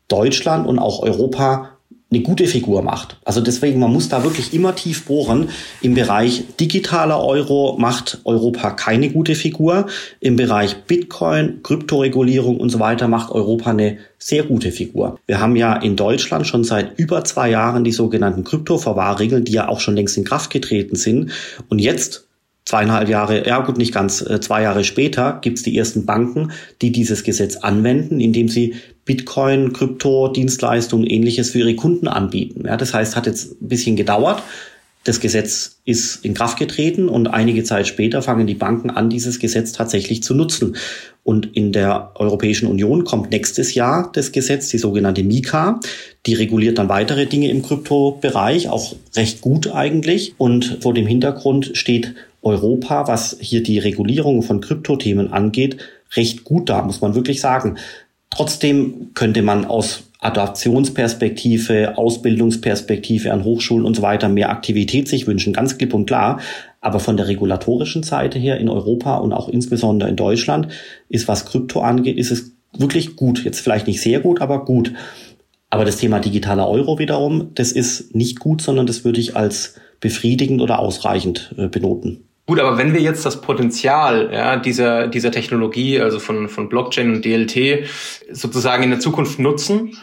Deutschland und auch Europa eine gute Figur macht. Also deswegen, man muss da wirklich immer tief bohren. Im Bereich digitaler Euro macht Europa keine gute Figur. Im Bereich Bitcoin, Kryptoregulierung und so weiter macht Europa eine sehr gute Figur. Wir haben ja in Deutschland schon seit über zwei Jahren die sogenannten Kryptoverwahrregeln, die ja auch schon längst in Kraft getreten sind. Und jetzt zweieinhalb Jahre, ja gut, nicht ganz, äh, zwei Jahre später gibt es die ersten Banken, die dieses Gesetz anwenden, indem sie Bitcoin, Krypto, Dienstleistungen, ähnliches für ihre Kunden anbieten. Ja, das heißt, hat jetzt ein bisschen gedauert. Das Gesetz ist in Kraft getreten und einige Zeit später fangen die Banken an, dieses Gesetz tatsächlich zu nutzen. Und in der Europäischen Union kommt nächstes Jahr das Gesetz, die sogenannte Mika. Die reguliert dann weitere Dinge im Kryptobereich, auch recht gut eigentlich. Und vor dem Hintergrund steht Europa, was hier die Regulierung von Kryptothemen angeht, recht gut da, muss man wirklich sagen. Trotzdem könnte man aus Adaptionsperspektive, Ausbildungsperspektive an Hochschulen und so weiter mehr Aktivität sich wünschen, ganz klipp und klar. Aber von der regulatorischen Seite her in Europa und auch insbesondere in Deutschland ist, was Krypto angeht, ist es wirklich gut. Jetzt vielleicht nicht sehr gut, aber gut. Aber das Thema digitaler Euro wiederum, das ist nicht gut, sondern das würde ich als befriedigend oder ausreichend äh, benoten. Gut, aber wenn wir jetzt das Potenzial ja, dieser, dieser Technologie, also von, von Blockchain und DLT, sozusagen in der Zukunft nutzen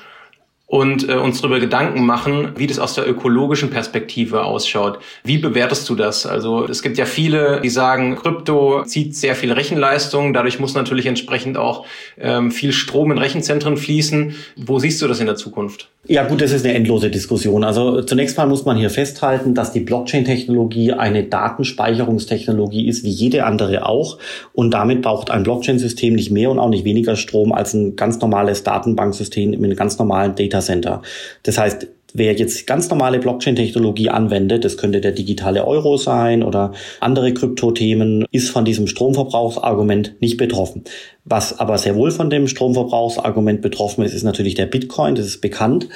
und äh, uns darüber Gedanken machen, wie das aus der ökologischen Perspektive ausschaut. Wie bewertest du das? Also es gibt ja viele, die sagen, Krypto zieht sehr viel Rechenleistung, dadurch muss natürlich entsprechend auch ähm, viel Strom in Rechenzentren fließen. Wo siehst du das in der Zukunft? Ja gut, das ist eine endlose Diskussion. Also zunächst mal muss man hier festhalten, dass die Blockchain-Technologie eine Datenspeicherungstechnologie ist, wie jede andere auch. Und damit braucht ein Blockchain-System nicht mehr und auch nicht weniger Strom als ein ganz normales Datenbanksystem mit einem ganz normalen Datacenter. Das heißt, Wer jetzt ganz normale Blockchain-Technologie anwendet, das könnte der digitale Euro sein oder andere Kryptothemen, ist von diesem Stromverbrauchsargument nicht betroffen. Was aber sehr wohl von dem Stromverbrauchsargument betroffen ist, ist natürlich der Bitcoin, das ist bekannt.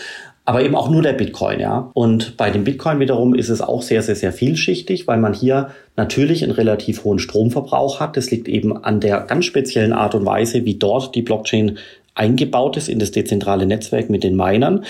Aber eben auch nur der Bitcoin, ja. Und bei dem Bitcoin wiederum ist es auch sehr, sehr, sehr vielschichtig, weil man hier natürlich einen relativ hohen Stromverbrauch hat. Das liegt eben an der ganz speziellen Art und Weise, wie dort die Blockchain eingebaut ist in das dezentrale Netzwerk mit den Minern.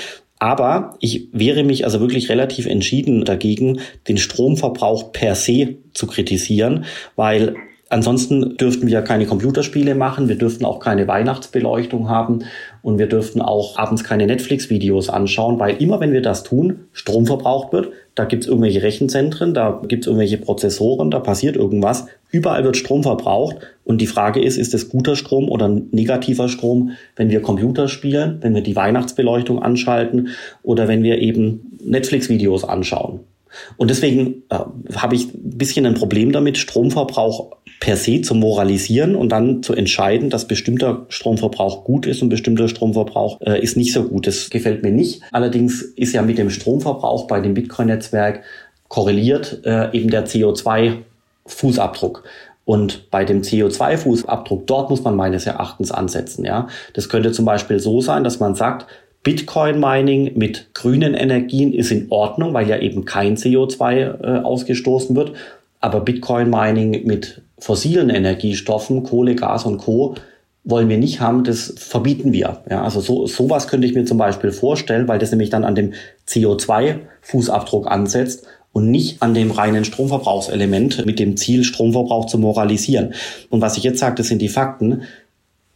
Aber ich wehre mich also wirklich relativ entschieden dagegen, den Stromverbrauch per se zu kritisieren, weil Ansonsten dürften wir keine Computerspiele machen, wir dürften auch keine Weihnachtsbeleuchtung haben und wir dürften auch abends keine Netflix-Videos anschauen, weil immer wenn wir das tun, Strom verbraucht wird, da gibt's irgendwelche Rechenzentren, da gibt's irgendwelche Prozessoren, da passiert irgendwas, überall wird Strom verbraucht und die Frage ist, ist es guter Strom oder negativer Strom, wenn wir Computer spielen, wenn wir die Weihnachtsbeleuchtung anschalten oder wenn wir eben Netflix-Videos anschauen. Und deswegen äh, habe ich ein bisschen ein Problem damit, Stromverbrauch per se zu moralisieren und dann zu entscheiden, dass bestimmter Stromverbrauch gut ist und bestimmter Stromverbrauch äh, ist nicht so gut. Das gefällt mir nicht. Allerdings ist ja mit dem Stromverbrauch bei dem Bitcoin-Netzwerk korreliert äh, eben der CO2-Fußabdruck. Und bei dem CO2-Fußabdruck, dort muss man meines Erachtens ansetzen. Ja, Das könnte zum Beispiel so sein, dass man sagt, Bitcoin-Mining mit grünen Energien ist in Ordnung, weil ja eben kein CO2 äh, ausgestoßen wird. Aber Bitcoin Mining mit fossilen Energiestoffen, Kohle, Gas und Co. wollen wir nicht haben, das verbieten wir. Ja, also so, sowas könnte ich mir zum Beispiel vorstellen, weil das nämlich dann an dem CO2-Fußabdruck ansetzt und nicht an dem reinen Stromverbrauchselement mit dem Ziel, Stromverbrauch zu moralisieren. Und was ich jetzt sage, das sind die Fakten.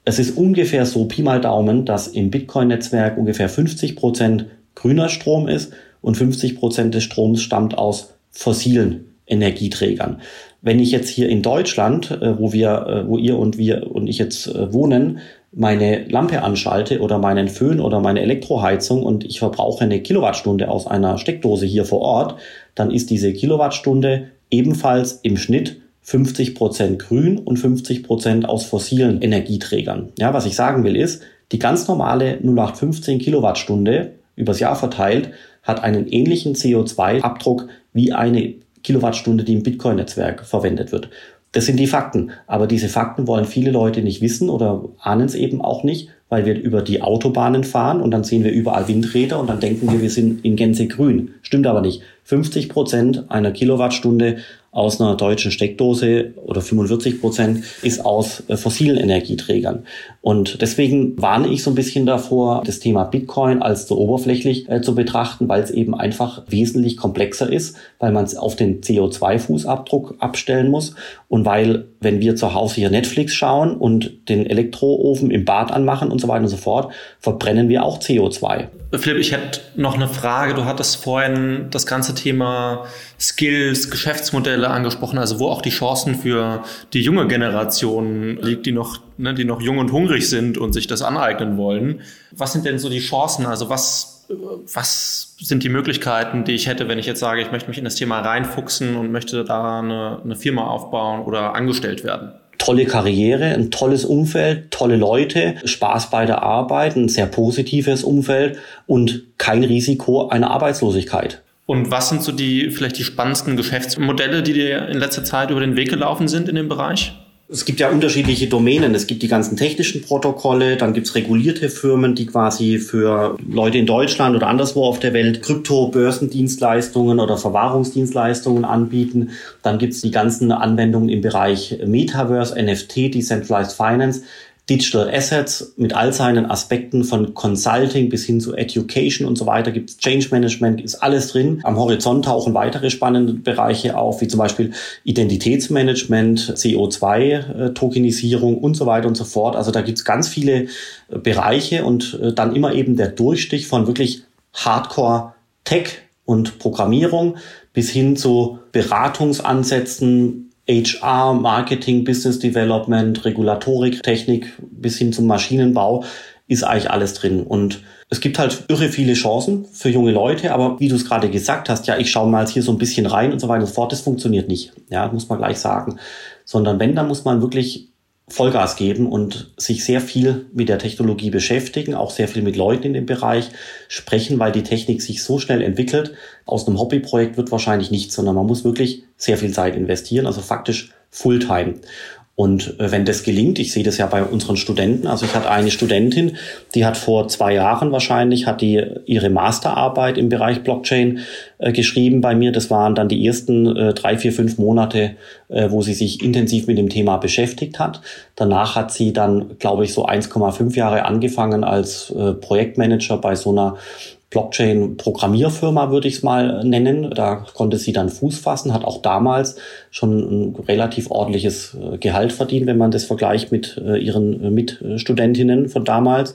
Es ist ungefähr so, Pi mal Daumen, dass im Bitcoin-Netzwerk ungefähr 50 Prozent grüner Strom ist und 50 Prozent des Stroms stammt aus fossilen Energieträgern. Wenn ich jetzt hier in Deutschland, äh, wo wir, äh, wo ihr und wir und ich jetzt äh, wohnen, meine Lampe anschalte oder meinen Föhn oder meine Elektroheizung und ich verbrauche eine Kilowattstunde aus einer Steckdose hier vor Ort, dann ist diese Kilowattstunde ebenfalls im Schnitt 50 Prozent grün und 50 Prozent aus fossilen Energieträgern. Ja, was ich sagen will ist, die ganz normale 0815 Kilowattstunde übers Jahr verteilt hat einen ähnlichen CO2-Abdruck wie eine Kilowattstunde, die im Bitcoin-Netzwerk verwendet wird. Das sind die Fakten. Aber diese Fakten wollen viele Leute nicht wissen oder ahnen es eben auch nicht, weil wir über die Autobahnen fahren und dann sehen wir überall Windräder und dann denken wir, wir sind in Gänze grün. Stimmt aber nicht. 50 Prozent einer Kilowattstunde aus einer deutschen Steckdose oder 45 Prozent ist aus äh, fossilen Energieträgern. Und deswegen warne ich so ein bisschen davor, das Thema Bitcoin als zu oberflächlich äh, zu betrachten, weil es eben einfach wesentlich komplexer ist, weil man es auf den CO2-Fußabdruck abstellen muss und weil, wenn wir zu Hause hier Netflix schauen und den Elektroofen im Bad anmachen und so weiter und so fort, verbrennen wir auch CO2. Philipp, ich hätte noch eine Frage. Du hattest vorhin das ganze Thema Skills, Geschäftsmodelle angesprochen, also wo auch die Chancen für die junge Generation liegt, die noch, ne, die noch jung und hungrig sind und sich das aneignen wollen. Was sind denn so die Chancen? Also was, was sind die Möglichkeiten, die ich hätte, wenn ich jetzt sage, ich möchte mich in das Thema reinfuchsen und möchte da eine, eine Firma aufbauen oder angestellt werden? tolle Karriere, ein tolles Umfeld, tolle Leute, Spaß bei der Arbeit, ein sehr positives Umfeld und kein Risiko einer Arbeitslosigkeit. Und was sind so die vielleicht die spannendsten Geschäftsmodelle, die dir in letzter Zeit über den Weg gelaufen sind in dem Bereich? Es gibt ja unterschiedliche Domänen. Es gibt die ganzen technischen Protokolle, dann gibt es regulierte Firmen, die quasi für Leute in Deutschland oder anderswo auf der Welt Krypto-Börsendienstleistungen oder Verwahrungsdienstleistungen anbieten. Dann gibt es die ganzen Anwendungen im Bereich Metaverse, NFT, Decentralized Finance. Digital Assets mit all seinen Aspekten von Consulting bis hin zu Education und so weiter gibt es Change Management, ist alles drin. Am Horizont tauchen weitere spannende Bereiche auf, wie zum Beispiel Identitätsmanagement, CO2-Tokenisierung äh, und so weiter und so fort. Also da gibt es ganz viele äh, Bereiche und äh, dann immer eben der Durchstich von wirklich Hardcore Tech und Programmierung bis hin zu Beratungsansätzen, HR, Marketing, Business Development, Regulatorik, Technik bis hin zum Maschinenbau ist eigentlich alles drin. Und es gibt halt irre viele Chancen für junge Leute, aber wie du es gerade gesagt hast, ja, ich schaue mal hier so ein bisschen rein und so weiter und so fort, das funktioniert nicht. Ja, muss man gleich sagen. Sondern wenn, dann muss man wirklich Vollgas geben und sich sehr viel mit der Technologie beschäftigen, auch sehr viel mit Leuten in dem Bereich sprechen, weil die Technik sich so schnell entwickelt. Aus einem Hobbyprojekt wird wahrscheinlich nichts, sondern man muss wirklich sehr viel Zeit investieren, also faktisch Fulltime. Und äh, wenn das gelingt, ich sehe das ja bei unseren Studenten, also ich hatte eine Studentin, die hat vor zwei Jahren wahrscheinlich, hat die ihre Masterarbeit im Bereich Blockchain äh, geschrieben bei mir. Das waren dann die ersten äh, drei, vier, fünf Monate, wo sie sich intensiv mit dem Thema beschäftigt hat. Danach hat sie dann, glaube ich, so 1,5 Jahre angefangen als Projektmanager bei so einer Blockchain-Programmierfirma, würde ich es mal nennen. Da konnte sie dann Fuß fassen, hat auch damals schon ein relativ ordentliches äh, Gehalt verdient, wenn man das vergleicht mit äh, ihren äh, Mitstudentinnen von damals.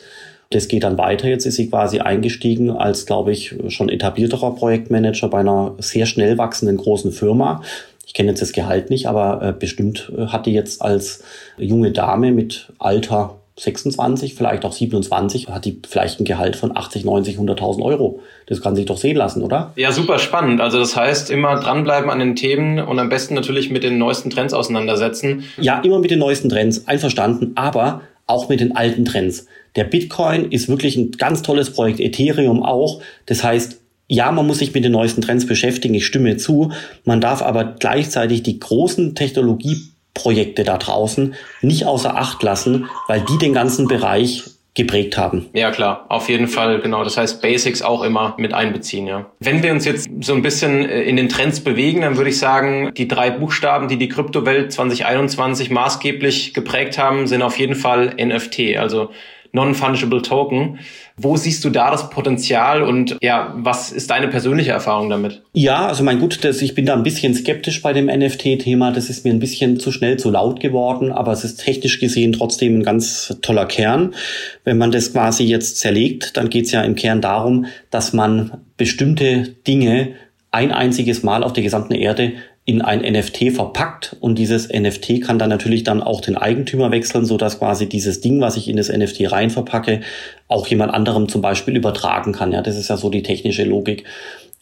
Das geht dann weiter. Jetzt ist sie quasi eingestiegen als, glaube ich, schon etablierterer Projektmanager bei einer sehr schnell wachsenden großen Firma. Ich kenne jetzt das Gehalt nicht, aber bestimmt hat die jetzt als junge Dame mit Alter 26, vielleicht auch 27, hat die vielleicht ein Gehalt von 80, 90, 100.000 Euro. Das kann sich doch sehen lassen, oder? Ja, super spannend. Also das heißt, immer dranbleiben an den Themen und am besten natürlich mit den neuesten Trends auseinandersetzen. Ja, immer mit den neuesten Trends, einverstanden, aber auch mit den alten Trends. Der Bitcoin ist wirklich ein ganz tolles Projekt, Ethereum auch. Das heißt, ja, man muss sich mit den neuesten Trends beschäftigen, ich stimme zu. Man darf aber gleichzeitig die großen Technologie Projekte da draußen nicht außer Acht lassen, weil die den ganzen Bereich geprägt haben. Ja, klar, auf jeden Fall, genau. Das heißt, Basics auch immer mit einbeziehen, ja. Wenn wir uns jetzt so ein bisschen äh, in den Trends bewegen, dann würde ich sagen, die drei Buchstaben, die die Kryptowelt 2021 maßgeblich geprägt haben, sind auf jeden Fall NFT, also Non-Fungible Token. Wo siehst du da das Potenzial und ja, was ist deine persönliche Erfahrung damit? Ja, also mein Gut, das, ich bin da ein bisschen skeptisch bei dem NFT-Thema. Das ist mir ein bisschen zu schnell, zu laut geworden, aber es ist technisch gesehen trotzdem ein ganz toller Kern. Wenn man das quasi jetzt zerlegt, dann geht es ja im Kern darum, dass man bestimmte Dinge ein einziges Mal auf der gesamten Erde in ein NFT verpackt und dieses NFT kann dann natürlich dann auch den Eigentümer wechseln, so dass quasi dieses Ding, was ich in das NFT rein verpacke, auch jemand anderem zum Beispiel übertragen kann. Ja, das ist ja so die technische Logik.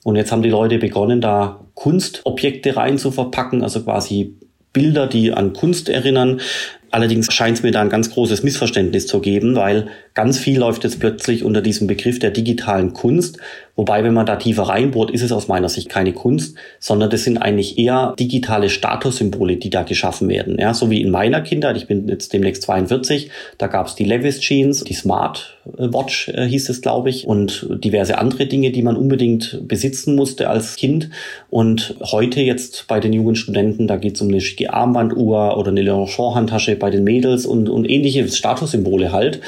Und jetzt haben die Leute begonnen, da Kunstobjekte rein zu verpacken, also quasi Bilder, die an Kunst erinnern. Allerdings scheint es mir da ein ganz großes Missverständnis zu geben, weil ganz viel läuft jetzt plötzlich unter diesem Begriff der digitalen Kunst. Wobei, wenn man da tiefer reinbohrt, ist es aus meiner Sicht keine Kunst, sondern das sind eigentlich eher digitale Statussymbole, die da geschaffen werden. Ja, so wie in meiner Kindheit, ich bin jetzt demnächst 42, da gab es die Levis Jeans, die Smart Watch äh, hieß es, glaube ich, und diverse andere Dinge, die man unbedingt besitzen musste als Kind. Und heute jetzt bei den jungen Studenten, da geht es um eine schicke Armbanduhr oder eine Longchamp-Handtasche bei den Mädels und, und ähnliche Statussymbole halt.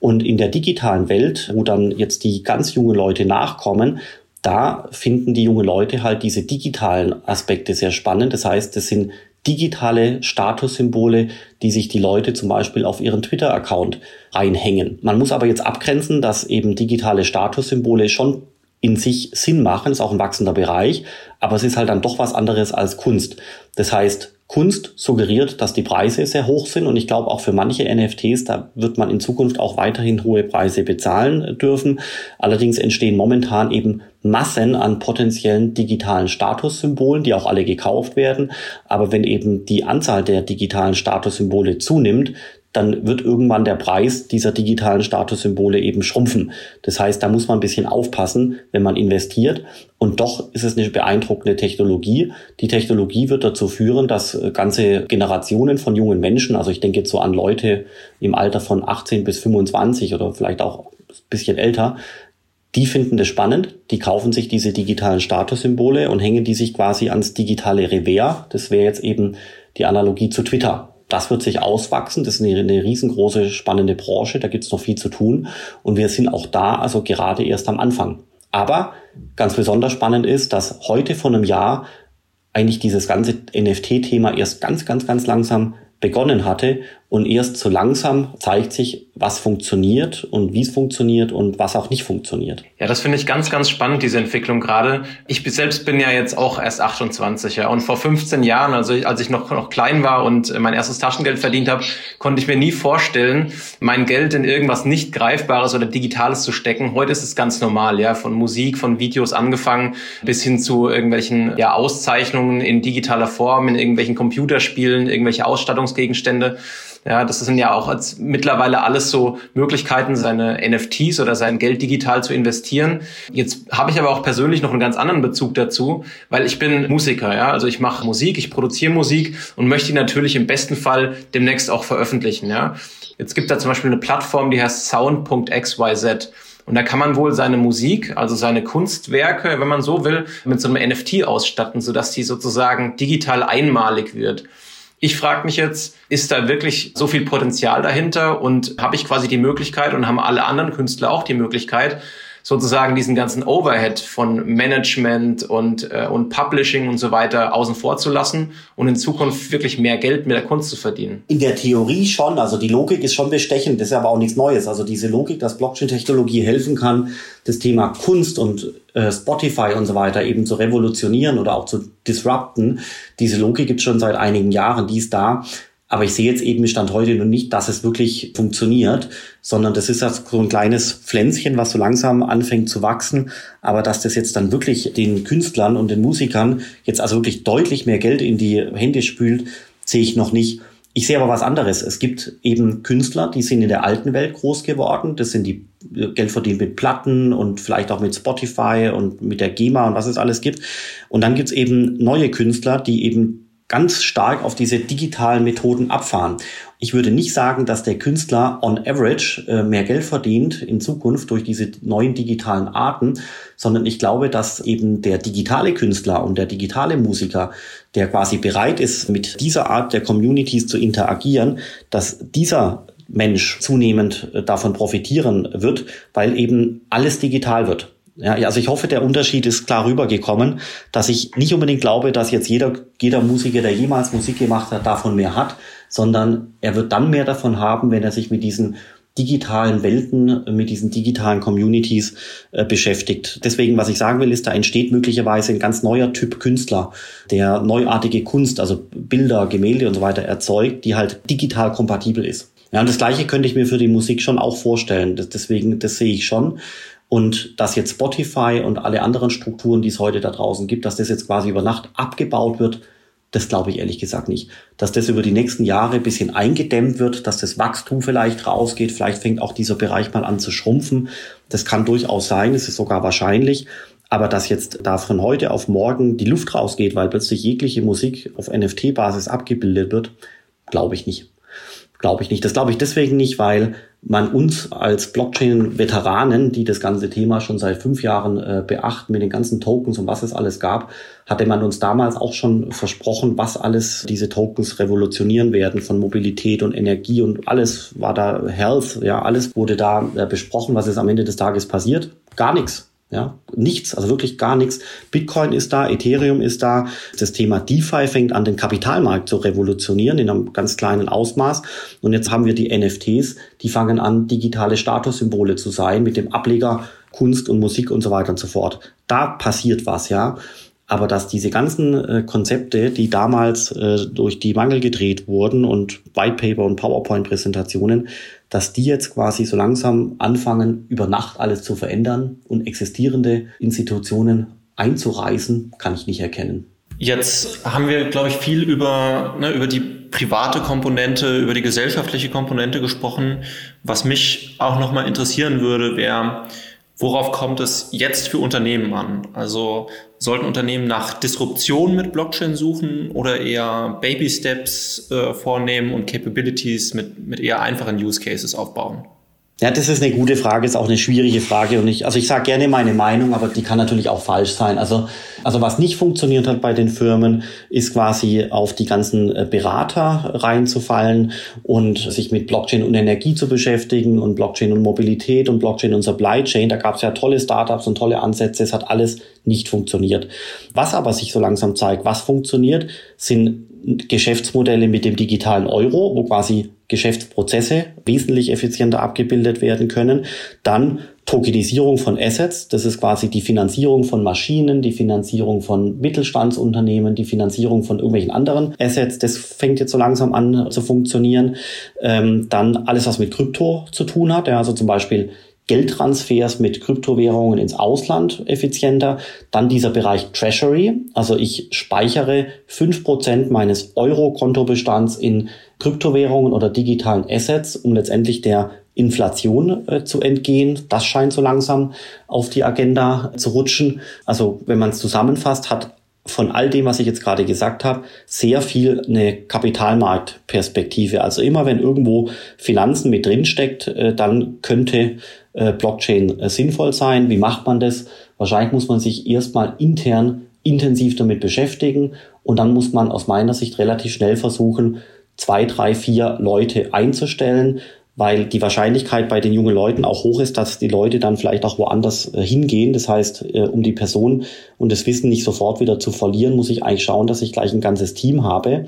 Und in der digitalen Welt, wo dann jetzt die ganz jungen Leute nachkommen, da finden die jungen Leute halt diese digitalen Aspekte sehr spannend. Das heißt, das sind digitale Statussymbole, die sich die Leute zum Beispiel auf ihren Twitter-Account reinhängen. Man muss aber jetzt abgrenzen, dass eben digitale Statussymbole schon in sich Sinn machen, ist auch ein wachsender Bereich, aber es ist halt dann doch was anderes als Kunst. Das heißt, Kunst suggeriert, dass die Preise sehr hoch sind und ich glaube auch für manche NFTs, da wird man in Zukunft auch weiterhin hohe Preise bezahlen dürfen. Allerdings entstehen momentan eben Massen an potenziellen digitalen Statussymbolen, die auch alle gekauft werden. Aber wenn eben die Anzahl der digitalen Statussymbole zunimmt, dann wird irgendwann der Preis dieser digitalen Statussymbole eben schrumpfen. Das heißt, da muss man ein bisschen aufpassen, wenn man investiert. Und doch ist es eine beeindruckende Technologie. Die Technologie wird dazu führen, dass äh, ganze Generationen von jungen Menschen, also ich denke jetzt so an Leute im Alter von 18 bis 25 oder vielleicht auch ein bisschen älter, die finden das spannend, die kaufen sich diese digitalen Statussymbole und hängen die sich quasi ans digitale Revers. Das wäre jetzt eben die Analogie zu Twitter das wird sich auswachsen. Das ist eine, eine riesengroße, spannende Branche. Da gibt es noch viel zu tun. Und wir sind auch da, also gerade erst am Anfang. Aber ganz besonders spannend ist, dass heute vor einem Jahr eigentlich dieses ganze NFT-Thema erst ganz, ganz, ganz langsam begonnen hatte und erst so langsam zeigt sich, was funktioniert und wie es funktioniert und was auch nicht funktioniert. Ja, das finde ich ganz, ganz spannend, diese Entwicklung gerade. Ich selbst bin ja jetzt auch erst 28, ja. Und vor 15 Jahren, also als ich noch, noch klein war und mein erstes Taschengeld verdient habe, konnte ich mir nie vorstellen, mein Geld in irgendwas nicht Greifbares oder Digitales zu stecken. Heute ist es ganz normal, ja. Von Musik, von Videos angefangen bis hin zu irgendwelchen ja, Auszeichnungen in digitaler Form, in irgendwelchen Computerspielen, irgendwelche Ausstattungsgegenstände. Ja, das sind ja auch als mittlerweile alles so Möglichkeiten, seine NFTs oder sein Geld digital zu investieren. Jetzt habe ich aber auch persönlich noch einen ganz anderen Bezug dazu, weil ich bin Musiker, ja, also ich mache Musik, ich produziere Musik und möchte die natürlich im besten Fall demnächst auch veröffentlichen, ja. Jetzt gibt da zum Beispiel eine Plattform, die heißt sound.xyz. Und da kann man wohl seine Musik, also seine Kunstwerke, wenn man so will, mit so einem NFT ausstatten, sodass die sozusagen digital einmalig wird. Ich frage mich jetzt, ist da wirklich so viel Potenzial dahinter und habe ich quasi die Möglichkeit und haben alle anderen Künstler auch die Möglichkeit, sozusagen diesen ganzen Overhead von Management und, äh, und Publishing und so weiter außen vor zu lassen und in Zukunft wirklich mehr Geld mit der Kunst zu verdienen? In der Theorie schon. Also die Logik ist schon bestechend. Das ist aber auch nichts Neues. Also diese Logik, dass Blockchain-Technologie helfen kann, das Thema Kunst und äh, Spotify und so weiter eben zu revolutionieren oder auch zu disrupten. Diese Logik gibt es schon seit einigen Jahren. Die ist da. Aber ich sehe jetzt eben Stand heute noch nicht, dass es wirklich funktioniert, sondern das ist so ein kleines Pflänzchen, was so langsam anfängt zu wachsen. Aber dass das jetzt dann wirklich den Künstlern und den Musikern jetzt also wirklich deutlich mehr Geld in die Hände spült, sehe ich noch nicht. Ich sehe aber was anderes. Es gibt eben Künstler, die sind in der alten Welt groß geworden. Das sind die äh, Geld verdienen mit Platten und vielleicht auch mit Spotify und mit der GEMA und was es alles gibt. Und dann gibt's eben neue Künstler, die eben ganz stark auf diese digitalen Methoden abfahren. Ich würde nicht sagen, dass der Künstler on average äh, mehr Geld verdient in Zukunft durch diese neuen digitalen Arten, sondern ich glaube, dass eben der digitale Künstler und der digitale Musiker, der quasi bereit ist, mit dieser Art der Communities zu interagieren, dass dieser Mensch zunehmend äh, davon profitieren wird, weil eben alles digital wird. Ja, also ich hoffe, der Unterschied ist klar rübergekommen, dass ich nicht unbedingt glaube, dass jetzt jeder, jeder Musiker, der jemals Musik gemacht hat, davon mehr hat, sondern er wird dann mehr davon haben, wenn er sich mit diesen digitalen Welten, mit diesen digitalen Communities äh, beschäftigt. Deswegen, was ich sagen will, ist, da entsteht möglicherweise ein ganz neuer Typ Künstler, der neuartige Kunst, also Bilder, Gemälde und so weiter erzeugt, die halt digital kompatibel ist. Ja, und das Gleiche könnte ich mir für die Musik schon auch vorstellen. Das, deswegen, das sehe ich schon. Und dass jetzt Spotify und alle anderen Strukturen, die es heute da draußen gibt, dass das jetzt quasi über Nacht abgebaut wird, das glaube ich ehrlich gesagt nicht. Dass das über die nächsten Jahre ein bisschen eingedämmt wird, dass das Wachstum vielleicht rausgeht, vielleicht fängt auch dieser Bereich mal an zu schrumpfen. Das kann durchaus sein, es ist sogar wahrscheinlich. Aber dass jetzt da von heute auf morgen die Luft rausgeht, weil plötzlich jegliche Musik auf NFT-Basis abgebildet wird, glaube ich nicht. Glaube ich nicht. Das glaube ich deswegen nicht, weil man uns als Blockchain-Veteranen, die das ganze Thema schon seit fünf Jahren äh, beachten, mit den ganzen Tokens und was es alles gab, hatte man uns damals auch schon versprochen, was alles diese Tokens revolutionieren werden von Mobilität und Energie und alles war da Health, ja, alles wurde da äh, besprochen, was ist am Ende des Tages passiert. Gar nichts. Ja, nichts, also wirklich gar nichts. Bitcoin ist da, Ethereum ist da. Das Thema DeFi fängt an, den Kapitalmarkt zu revolutionieren in einem ganz kleinen Ausmaß. Und jetzt haben wir die NFTs, die fangen an, digitale Statussymbole zu sein mit dem Ableger Kunst und Musik und so weiter und so fort. Da passiert was, ja. Aber dass diese ganzen äh, Konzepte, die damals äh, durch die Mangel gedreht wurden und Whitepaper und PowerPoint-Präsentationen, dass die jetzt quasi so langsam anfangen, über Nacht alles zu verändern und existierende Institutionen einzureißen, kann ich nicht erkennen. Jetzt haben wir, glaube ich, viel über, ne, über die private Komponente, über die gesellschaftliche Komponente gesprochen. Was mich auch nochmal interessieren würde, wäre, Worauf kommt es jetzt für Unternehmen an? Also sollten Unternehmen nach Disruption mit Blockchain suchen oder eher Baby Steps äh, vornehmen und Capabilities mit, mit eher einfachen Use Cases aufbauen? Ja, das ist eine gute Frage, ist auch eine schwierige Frage. Und ich, also ich sage gerne meine Meinung, aber die kann natürlich auch falsch sein. Also, also was nicht funktioniert hat bei den Firmen, ist quasi auf die ganzen äh, Berater reinzufallen und sich mit Blockchain und Energie zu beschäftigen und Blockchain und Mobilität und Blockchain und Supply Chain. Da gab es ja tolle Startups und tolle Ansätze. Es hat alles nicht funktioniert. Was aber sich so langsam zeigt, was funktioniert, sind Geschäftsmodelle mit dem digitalen Euro, wo quasi Geschäftsprozesse wesentlich effizienter abgebildet werden können. Dann Tokenisierung von Assets, das ist quasi die Finanzierung von Maschinen, die Finanzierung von Mittelstandsunternehmen, die Finanzierung von irgendwelchen anderen Assets, das fängt jetzt so langsam an zu funktionieren. Ähm, dann alles, was mit Krypto zu tun hat, ja, also zum Beispiel Geldtransfers mit Kryptowährungen ins Ausland effizienter. Dann dieser Bereich Treasury, also ich speichere fünf Prozent meines Euro-Kontobestands in Kryptowährungen oder digitalen Assets, um letztendlich der Inflation äh, zu entgehen. Das scheint so langsam auf die Agenda zu rutschen. Also wenn man es zusammenfasst, hat von all dem, was ich jetzt gerade gesagt habe, sehr viel eine Kapitalmarktperspektive. Also immer wenn irgendwo Finanzen mit drinsteckt, äh, dann könnte Blockchain äh, sinnvoll sein. Wie macht man das? Wahrscheinlich muss man sich erstmal intern intensiv damit beschäftigen und dann muss man aus meiner Sicht relativ schnell versuchen, zwei, drei, vier Leute einzustellen, weil die Wahrscheinlichkeit bei den jungen Leuten auch hoch ist, dass die Leute dann vielleicht auch woanders äh, hingehen. Das heißt, äh, um die Person und das Wissen nicht sofort wieder zu verlieren, muss ich eigentlich schauen, dass ich gleich ein ganzes Team habe.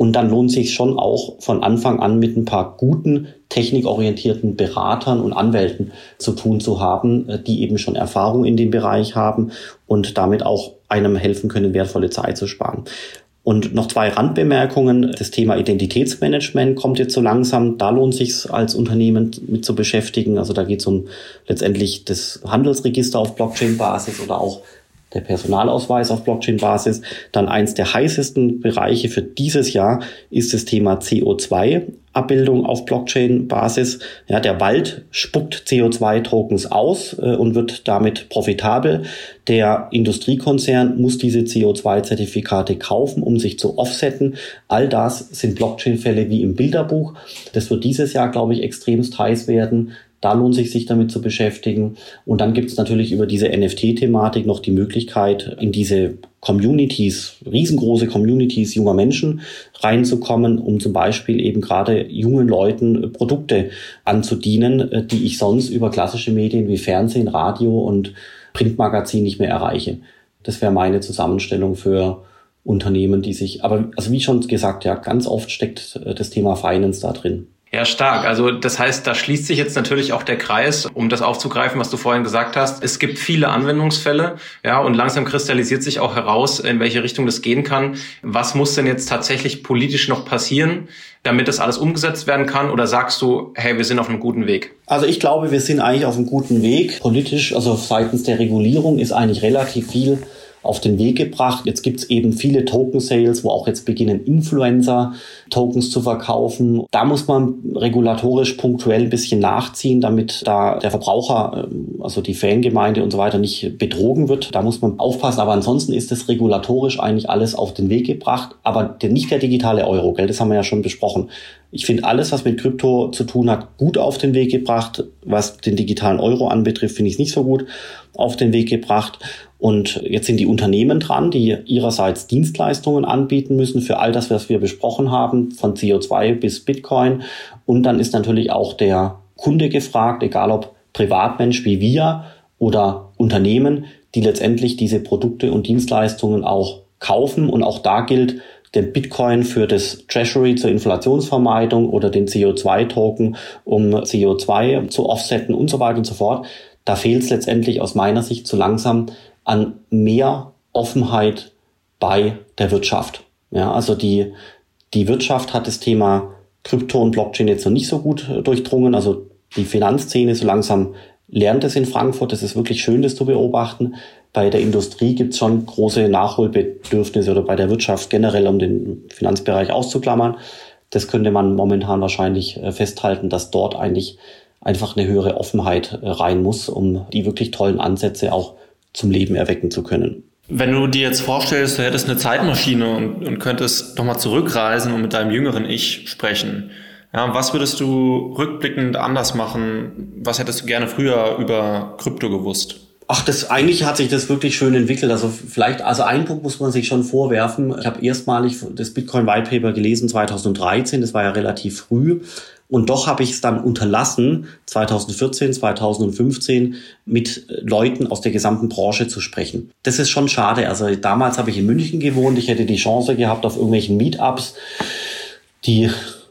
Und dann lohnt sich schon auch von Anfang an mit ein paar guten, technikorientierten Beratern und Anwälten zu tun zu haben, äh, die eben schon Erfahrung in dem Bereich haben und damit auch einem helfen können, wertvolle Zeit zu sparen. Und noch zwei Randbemerkungen. Das Thema Identitätsmanagement kommt jetzt so langsam. Da lohnt sich als Unternehmen mit zu beschäftigen. Also da geht es um letztendlich das Handelsregister auf Blockchain-Basis oder auch der Personalausweis auf Blockchain-Basis. Dann eins der heißesten Bereiche für dieses Jahr ist das Thema CO2. Abbildung auf Blockchain-Basis. Ja, der Wald spuckt CO2-Tokens aus äh, und wird damit profitabel. Der Industriekonzern muss diese CO2-Zertifikate kaufen, um sich zu offsetten. All das sind Blockchain-Fälle wie im Bilderbuch. Das wird dieses Jahr, glaube ich, extremst heiß werden. Da lohnt sich, sich damit zu beschäftigen. Und dann gibt es natürlich über diese NFT-Thematik noch die Möglichkeit, in diese Communities, riesengroße Communities junger Menschen reinzukommen, um zum Beispiel eben gerade jungen Leuten Produkte anzudienen, äh, die ich sonst über klassische Medien wie Fernsehen, Radio und Printmagazin nicht mehr erreiche. Das wäre meine Zusammenstellung für Unternehmen, die sich, aber also wie schon gesagt, ja, ganz oft steckt äh, das Thema Finance da drin. Ja, stark. Also das heißt, da schließt sich jetzt natürlich auch der Kreis, um das aufzugreifen, was du vorhin gesagt hast. Es gibt viele Anwendungsfälle, ja, und langsam kristallisiert sich auch heraus, in welche Richtung das gehen kann. Was muss denn jetzt tatsächlich politisch noch passieren, damit das alles umgesetzt werden kann? Oder sagst du, hey, wir sind auf einem guten Weg? Also ich glaube, wir sind eigentlich auf einem guten Weg. Politisch, also seitens der Regulierung ist eigentlich relativ viel auf den Weg gebracht. Jetzt gibt es eben viele Token-Sales, wo auch jetzt beginnen Influencer Tokens zu verkaufen. Da muss man regulatorisch punktuell ein bisschen nachziehen, damit da der Verbraucher, ähm, also die Fangemeinde und so weiter nicht betrogen wird. Da muss man aufpassen. Aber ansonsten ist es regulatorisch eigentlich alles auf den Weg gebracht. Aber nicht der digitale Euro, gell? das haben wir ja schon besprochen. Ich finde alles, was mit Krypto zu tun hat, gut auf den Weg gebracht. Was den digitalen Euro anbetrifft, finde ich es nicht so gut auf den Weg gebracht. Und jetzt sind die Unternehmen dran, die ihrerseits Dienstleistungen anbieten müssen für all das, was wir besprochen haben, von CO2 bis Bitcoin. Und dann ist natürlich auch der Kunde gefragt, egal ob Privatmensch wie wir oder Unternehmen, die letztendlich diese Produkte und Dienstleistungen auch kaufen. Und auch da gilt, den Bitcoin für das Treasury zur Inflationsvermeidung oder den CO2-Token, um CO2 zu offsetten und so weiter und so fort. Da fehlt es letztendlich aus meiner Sicht zu langsam an mehr Offenheit bei der Wirtschaft. Ja, also die, die Wirtschaft hat das Thema Krypto und Blockchain jetzt noch nicht so gut äh, durchdrungen. Also die Finanzszene so langsam lernt es in Frankfurt. Das ist wirklich schön, das zu beobachten. Bei der Industrie gibt es schon große Nachholbedürfnisse oder bei der Wirtschaft generell, um den Finanzbereich auszuklammern. Das könnte man momentan wahrscheinlich äh, festhalten, dass dort eigentlich einfach eine höhere Offenheit äh, rein muss, um die wirklich tollen Ansätze auch zum Leben erwecken zu können. Wenn du dir jetzt vorstellst, du hättest eine Zeitmaschine und, und könntest nochmal zurückreisen und mit deinem jüngeren Ich sprechen, ja, was würdest du rückblickend anders machen? Was hättest du gerne früher über Krypto gewusst? Ach, das eigentlich hat sich das wirklich schön entwickelt. Also vielleicht, also ein Punkt muss man sich schon vorwerfen. Ich habe erstmalig das Bitcoin White Paper gelesen 2013. Das war ja relativ früh. Und doch habe ich es dann unterlassen, 2014, 2015 mit Leuten aus der gesamten Branche zu sprechen. Das ist schon schade. Also damals habe ich in München gewohnt. Ich hätte die Chance gehabt, auf irgendwelchen Meetups die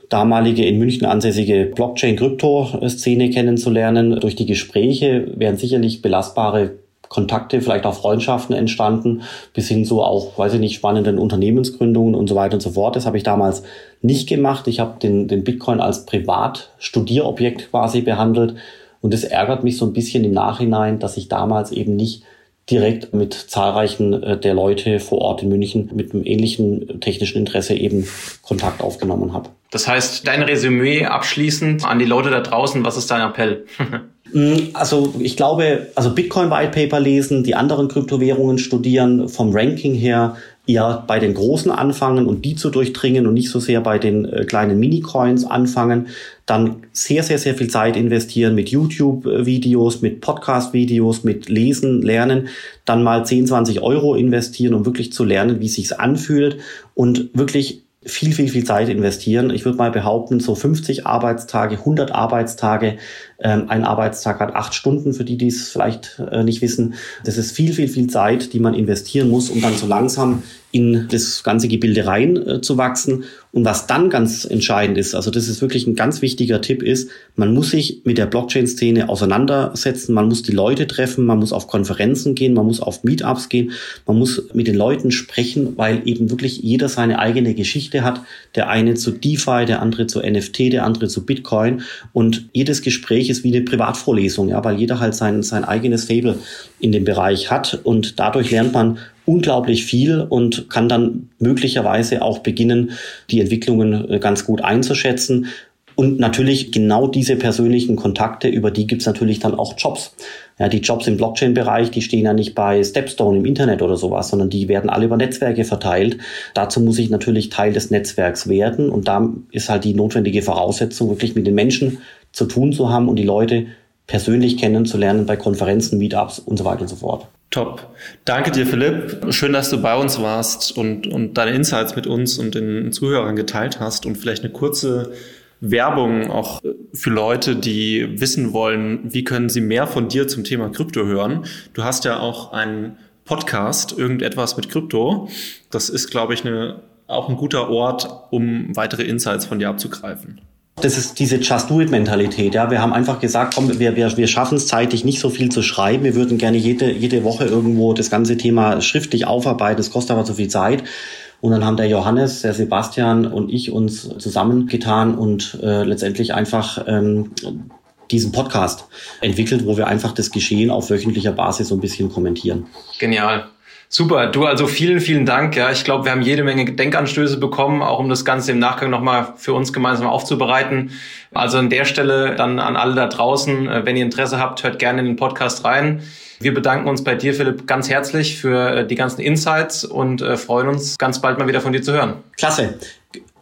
damalige in München ansässige Blockchain-Krypto-Szene kennenzulernen. Durch die Gespräche wären sicherlich belastbare Kontakte, vielleicht auch Freundschaften entstanden, bis hin zu auch, weiß ich nicht, spannenden Unternehmensgründungen und so weiter und so fort. Das habe ich damals nicht gemacht. Ich habe den, den Bitcoin als Privat-Studierobjekt quasi behandelt. Und es ärgert mich so ein bisschen im Nachhinein, dass ich damals eben nicht direkt mit zahlreichen äh, der Leute vor Ort in München mit einem ähnlichen technischen Interesse eben Kontakt aufgenommen habe. Das heißt, dein Resümee abschließend an die Leute da draußen, was ist dein Appell? Mm, also ich glaube, also Bitcoin White Paper lesen, die anderen Kryptowährungen studieren, vom Ranking her eher bei den großen anfangen und die zu durchdringen und nicht so sehr bei den äh, kleinen Minicoins anfangen, dann sehr, sehr, sehr viel Zeit investieren mit YouTube-Videos, mit Podcast-Videos, mit Lesen, Lernen, dann mal 10, 20 Euro investieren, um wirklich zu lernen, wie es anfühlt und wirklich viel, viel, viel Zeit investieren. Ich würde mal behaupten, so 50 Arbeitstage, 100 Arbeitstage. Ähm, ein Arbeitstag hat acht Stunden, für die, die es vielleicht äh, nicht wissen. Das ist viel, viel, viel Zeit, die man investieren muss, um dann so langsam in das ganze Gebilde rein äh, zu wachsen. Und was dann ganz entscheidend ist, also das ist wirklich ein ganz wichtiger Tipp ist, man muss sich mit der Blockchain-Szene auseinandersetzen, man muss die Leute treffen, man muss auf Konferenzen gehen, man muss auf Meetups gehen, man muss mit den Leuten sprechen, weil eben wirklich jeder seine eigene Geschichte hat. Der eine zu DeFi, der andere zu NFT, der andere zu Bitcoin. Und jedes Gespräch ähnliches wie eine Privatvorlesung, ja, weil jeder halt sein, sein eigenes Fable in dem Bereich hat und dadurch lernt man unglaublich viel und kann dann möglicherweise auch beginnen, die Entwicklungen äh, ganz gut einzuschätzen. Und natürlich genau diese persönlichen Kontakte, über die gibt's natürlich dann auch Jobs. Ja, die Jobs im Blockchain-Bereich, die stehen ja nicht bei Stepstone im Internet oder sowas, sondern die werden alle über Netzwerke verteilt. Dazu muss ich natürlich Teil des Netzwerks werden und da ist halt die notwendige Voraussetzung, wirklich mit den Menschen zu tun zu haben und die Leute persönlich kennenzulernen bei Konferenzen, Meetups und so weiter und so fort. Top. Danke dir, Philipp. Schön, dass du bei uns warst und, und deine Insights mit uns und den Zuhörern geteilt hast und vielleicht eine kurze Werbung auch für Leute, die wissen wollen, wie können sie mehr von dir zum Thema Krypto hören. Du hast ja auch einen Podcast, irgendetwas mit Krypto. Das ist, glaube ich, eine, auch ein guter Ort, um weitere Insights von dir abzugreifen. Das ist diese Just-Do-It-Mentalität. Ja, wir haben einfach gesagt, komm, wir, wir, wir schaffen es zeitlich nicht so viel zu schreiben. Wir würden gerne jede, jede Woche irgendwo das ganze Thema schriftlich aufarbeiten. Es kostet aber zu viel Zeit. Und dann haben der Johannes, der Sebastian und ich uns zusammengetan und äh, letztendlich einfach ähm, diesen Podcast entwickelt, wo wir einfach das Geschehen auf wöchentlicher Basis so ein bisschen kommentieren. Genial. Super, du also vielen, vielen Dank. Ja, ich glaube, wir haben jede Menge Denkanstöße bekommen, auch um das Ganze im Nachgang nochmal für uns gemeinsam aufzubereiten. Also an der Stelle dann an alle da draußen, äh, wenn ihr Interesse habt, hört gerne in den Podcast rein. Wir bedanken uns bei dir, Philipp, ganz herzlich für äh, die ganzen Insights und äh, freuen uns, ganz bald mal wieder von dir zu hören. Klasse.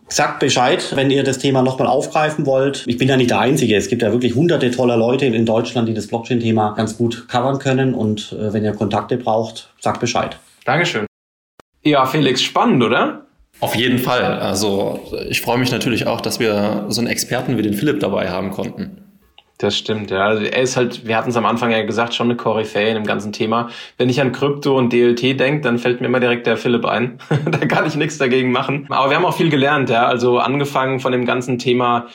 Sagt Bescheid, wenn ihr das Thema nochmal aufgreifen wollt. Ich bin ja nicht der Einzige. Es gibt ja wirklich hunderte toller Leute in Deutschland, die das Blockchain-Thema ganz gut covern können. Und äh, wenn ihr Kontakte braucht, sagt Bescheid. Dankeschön. Ja, Felix, spannend, oder? Auf jeden Fall. Also ich freue mich natürlich auch, dass wir so einen Experten wie den Philipp dabei haben konnten. Das stimmt, ja. Also er ist halt, wir hatten es am Anfang ja gesagt, schon eine Koryphäe in dem ganzen Thema. Wenn ich an Krypto und DLT denke, dann fällt mir immer direkt der Philipp ein. da kann ich nichts dagegen machen. Aber wir haben auch viel gelernt, ja. Also angefangen von dem ganzen Thema,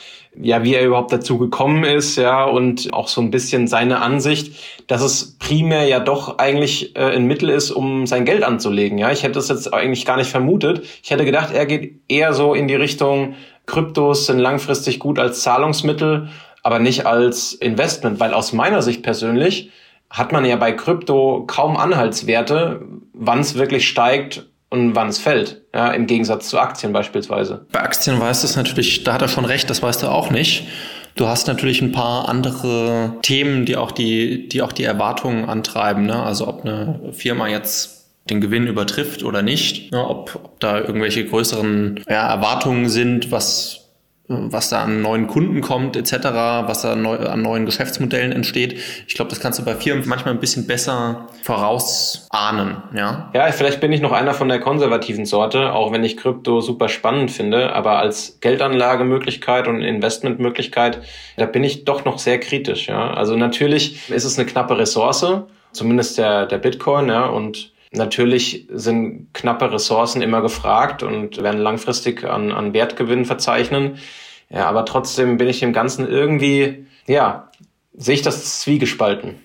ja, wie er überhaupt dazu gekommen ist, ja, und auch so ein bisschen seine Ansicht, dass es primär ja doch eigentlich äh, ein Mittel ist, um sein Geld anzulegen, ja. Ich hätte das jetzt eigentlich gar nicht vermutet. Ich hätte gedacht, er geht eher so in die Richtung, Kryptos sind langfristig gut als Zahlungsmittel aber nicht als Investment, weil aus meiner Sicht persönlich hat man ja bei Krypto kaum Anhaltswerte, wann es wirklich steigt und wann es fällt, ja, im Gegensatz zu Aktien beispielsweise. Bei Aktien weißt du es natürlich, da hat er schon recht, das weißt du auch nicht. Du hast natürlich ein paar andere Themen, die auch die, die auch die Erwartungen antreiben. Ne? Also ob eine Firma jetzt den Gewinn übertrifft oder nicht, ne? ob, ob da irgendwelche größeren ja, Erwartungen sind, was was da an neuen Kunden kommt etc., was da neu, an neuen Geschäftsmodellen entsteht. Ich glaube, das kannst du bei Firmen manchmal ein bisschen besser vorausahnen. Ja? ja, vielleicht bin ich noch einer von der konservativen Sorte, auch wenn ich Krypto super spannend finde, aber als Geldanlagemöglichkeit und Investmentmöglichkeit, da bin ich doch noch sehr kritisch. Ja? Also natürlich ist es eine knappe Ressource, zumindest der, der Bitcoin, ja, und Natürlich sind knappe Ressourcen immer gefragt und werden langfristig an, an Wertgewinn verzeichnen. Ja, aber trotzdem bin ich dem Ganzen irgendwie, ja, sehe ich das zwiegespalten.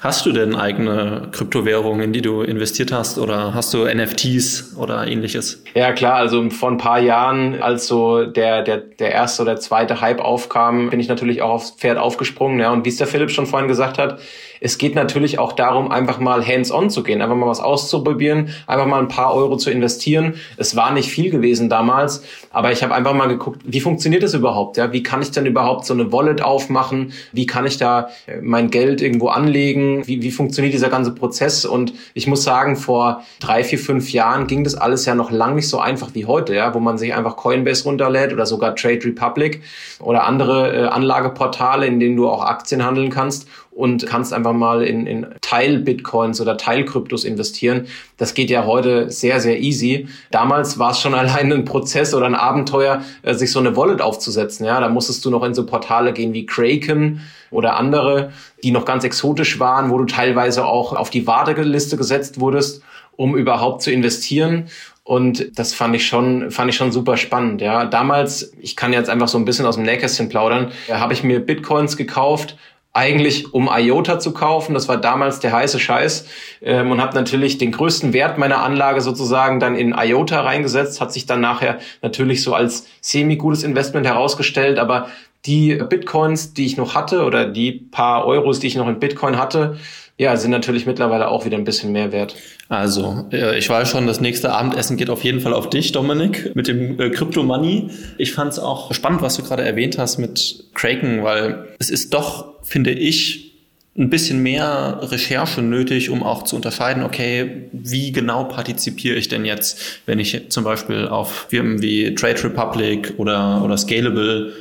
Hast du denn eigene Kryptowährungen, in die du investiert hast oder hast du NFTs oder ähnliches? Ja klar, also vor ein paar Jahren, als so der, der, der erste oder zweite Hype aufkam, bin ich natürlich auch aufs Pferd aufgesprungen. Ja. Und wie es der Philipp schon vorhin gesagt hat, es geht natürlich auch darum, einfach mal hands-on zu gehen, einfach mal was auszuprobieren, einfach mal ein paar Euro zu investieren. Es war nicht viel gewesen damals, aber ich habe einfach mal geguckt, wie funktioniert das überhaupt? Ja? Wie kann ich denn überhaupt so eine Wallet aufmachen? Wie kann ich da äh, mein Geld irgendwo anlegen? Wie, wie funktioniert dieser ganze Prozess? Und ich muss sagen, vor drei, vier, fünf Jahren ging das alles ja noch lang nicht so einfach wie heute, ja? wo man sich einfach Coinbase runterlädt oder sogar Trade Republic oder andere äh, Anlageportale, in denen du auch Aktien handeln kannst und kannst einfach mal in, in Teil-Bitcoins oder Teil-Kryptos investieren. Das geht ja heute sehr, sehr easy. Damals war es schon allein ein Prozess oder ein Abenteuer, äh, sich so eine Wallet aufzusetzen. Ja, da musstest du noch in so Portale gehen wie Kraken oder andere, die noch ganz exotisch waren, wo du teilweise auch auf die Warteliste gesetzt wurdest, um überhaupt zu investieren. Und das fand ich schon, fand ich schon super spannend. Ja, damals, ich kann jetzt einfach so ein bisschen aus dem Nähkästchen plaudern, habe ich mir Bitcoins gekauft, eigentlich um IOTA zu kaufen. Das war damals der heiße Scheiß ähm, und habe natürlich den größten Wert meiner Anlage sozusagen dann in IOTA reingesetzt. Hat sich dann nachher natürlich so als semi-gutes Investment herausgestellt, aber die Bitcoins, die ich noch hatte oder die paar Euros, die ich noch in Bitcoin hatte, ja, sind natürlich mittlerweile auch wieder ein bisschen mehr wert. Also, äh, ich weiß schon, das nächste Abendessen geht auf jeden Fall auf dich, Dominik, mit dem äh, Crypto Money. Ich fand es auch spannend, was du gerade erwähnt hast mit Kraken, weil es ist doch, finde ich, ein bisschen mehr Recherche nötig, um auch zu unterscheiden, okay, wie genau partizipiere ich denn jetzt, wenn ich zum Beispiel auf Firmen wie Trade Republic oder, oder Scalable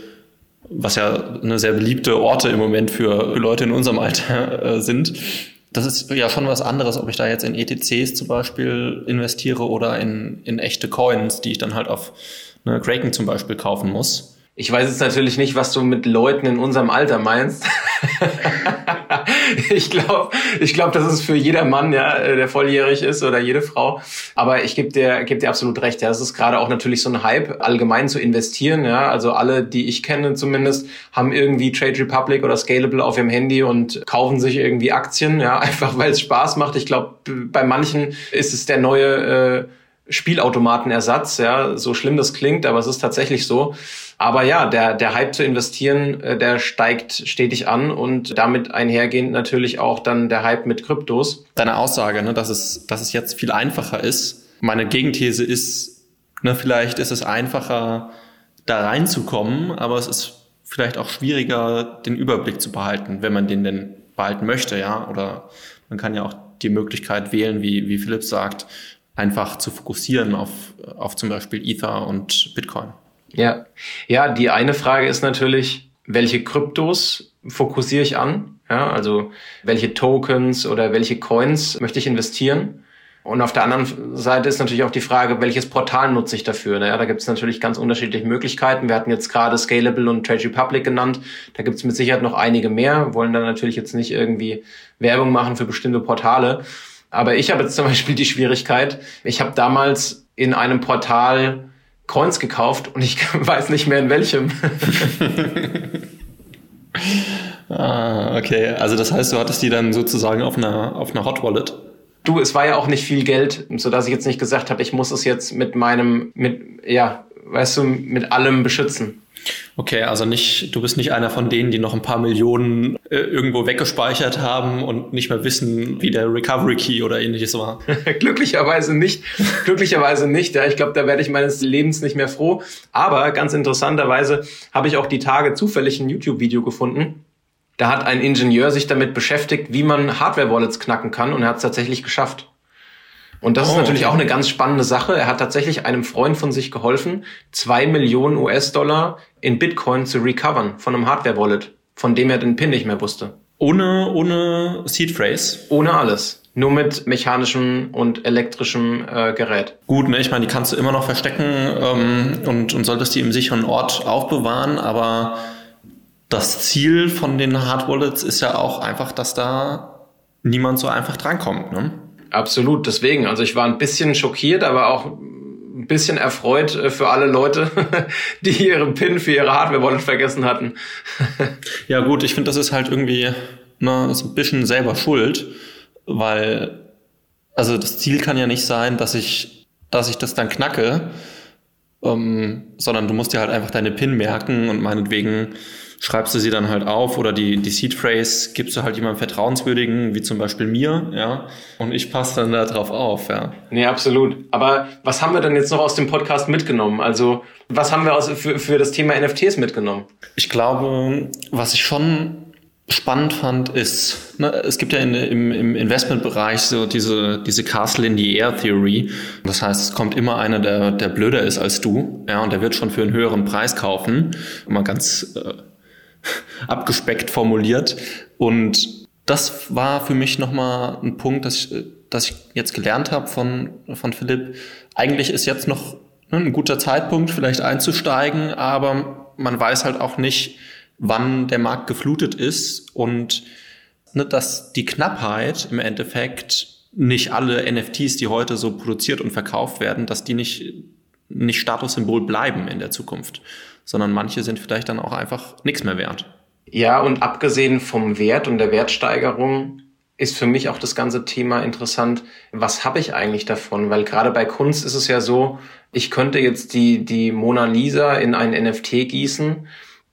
was ja eine sehr beliebte Orte im Moment für Leute in unserem Alter äh, sind. Das ist ja schon was anderes, ob ich da jetzt in ETCs zum Beispiel investiere oder in, in echte Coins, die ich dann halt auf ne, Kraken zum Beispiel kaufen muss. Ich weiß jetzt natürlich nicht, was du mit Leuten in unserem Alter meinst. ich glaube, ich glaube, das ist für jeder Mann, ja, der volljährig ist oder jede Frau. Aber ich gebe dir, geb dir absolut recht. Ja, es ist gerade auch natürlich so ein Hype, allgemein zu investieren. Ja, also alle, die ich kenne zumindest, haben irgendwie Trade Republic oder Scalable auf ihrem Handy und kaufen sich irgendwie Aktien. Ja, einfach weil es Spaß macht. Ich glaube, bei manchen ist es der neue äh, Spielautomatenersatz. Ja, so schlimm das klingt, aber es ist tatsächlich so. Aber ja, der, der Hype zu investieren, äh, der steigt stetig an und damit einhergehend natürlich auch dann der Hype mit Kryptos. Deine Aussage, ne, dass, es, dass es jetzt viel einfacher ist. Meine Gegenthese ist, ne, vielleicht ist es einfacher, da reinzukommen, aber es ist vielleicht auch schwieriger, den Überblick zu behalten, wenn man den denn behalten möchte, ja. Oder man kann ja auch die Möglichkeit wählen, wie, wie Philipp sagt, einfach zu fokussieren auf, auf zum Beispiel Ether und Bitcoin. Ja, ja, die eine Frage ist natürlich, welche Kryptos fokussiere ich an? Ja, also welche Tokens oder welche Coins möchte ich investieren? Und auf der anderen Seite ist natürlich auch die Frage, welches Portal nutze ich dafür? Naja, da gibt es natürlich ganz unterschiedliche Möglichkeiten. Wir hatten jetzt gerade Scalable und Trade Republic genannt. Da gibt es mit Sicherheit noch einige mehr. Wollen dann natürlich jetzt nicht irgendwie Werbung machen für bestimmte Portale. Aber ich habe jetzt zum Beispiel die Schwierigkeit, ich habe damals in einem Portal Coins gekauft und ich weiß nicht mehr in welchem. ah, okay. Also das heißt, du hattest die dann sozusagen auf einer, auf einer Hot Wallet? Du, es war ja auch nicht viel Geld, so dass ich jetzt nicht gesagt habe, ich muss es jetzt mit meinem, mit, ja, weißt du, mit allem beschützen. Okay, also nicht, du bist nicht einer von denen, die noch ein paar Millionen äh, irgendwo weggespeichert haben und nicht mehr wissen, wie der Recovery Key oder ähnliches war. Glücklicherweise nicht. Glücklicherweise nicht. Ja, ich glaube, da werde ich meines Lebens nicht mehr froh. Aber ganz interessanterweise habe ich auch die Tage zufällig ein YouTube-Video gefunden. Da hat ein Ingenieur sich damit beschäftigt, wie man Hardware-Wallets knacken kann und er hat es tatsächlich geschafft. Und das oh, ist natürlich okay. auch eine ganz spannende Sache. Er hat tatsächlich einem Freund von sich geholfen, zwei Millionen US-Dollar in Bitcoin zu recovern von einem Hardware-Wallet, von dem er den PIN nicht mehr wusste. Ohne, ohne Seed Phrase? Ohne alles. Nur mit mechanischem und elektrischem äh, Gerät. Gut, ne, ich meine, die kannst du immer noch verstecken ähm, und, und solltest die im sicheren Ort aufbewahren, aber das Ziel von den Hard Wallets ist ja auch einfach, dass da niemand so einfach drankommt. Ne? Absolut, deswegen. Also ich war ein bisschen schockiert, aber auch ein bisschen erfreut äh, für alle Leute, die ihren PIN für ihre Hardware-Wallet vergessen hatten. ja gut, ich finde, das ist halt irgendwie ne, so ein bisschen selber schuld, weil also das Ziel kann ja nicht sein, dass ich, dass ich das dann knacke, ähm, sondern du musst dir halt einfach deine PIN merken und meinetwegen schreibst du sie dann halt auf oder die, die Seed Phrase gibst du halt jemandem Vertrauenswürdigen, wie zum Beispiel mir, ja, und ich passe dann da drauf auf, ja. Nee, absolut. Aber was haben wir denn jetzt noch aus dem Podcast mitgenommen? Also, was haben wir aus, für, für das Thema NFTs mitgenommen? Ich glaube, was ich schon spannend fand, ist, ne, es gibt ja in, im, im Investmentbereich so diese, diese Castle in the Air Theory. Das heißt, es kommt immer einer, der, der blöder ist als du, ja, und der wird schon für einen höheren Preis kaufen. Mal ganz äh, abgespeckt formuliert. Und das war für mich nochmal ein Punkt, dass ich, dass ich jetzt gelernt habe von, von Philipp. Eigentlich ist jetzt noch ne, ein guter Zeitpunkt, vielleicht einzusteigen, aber man weiß halt auch nicht, wann der Markt geflutet ist und ne, dass die Knappheit im Endeffekt nicht alle NFTs, die heute so produziert und verkauft werden, dass die nicht, nicht Statussymbol bleiben in der Zukunft sondern manche sind vielleicht dann auch einfach nichts mehr wert. Ja, und abgesehen vom Wert und der Wertsteigerung ist für mich auch das ganze Thema interessant. Was habe ich eigentlich davon? Weil gerade bei Kunst ist es ja so, ich könnte jetzt die, die Mona Lisa in ein NFT gießen.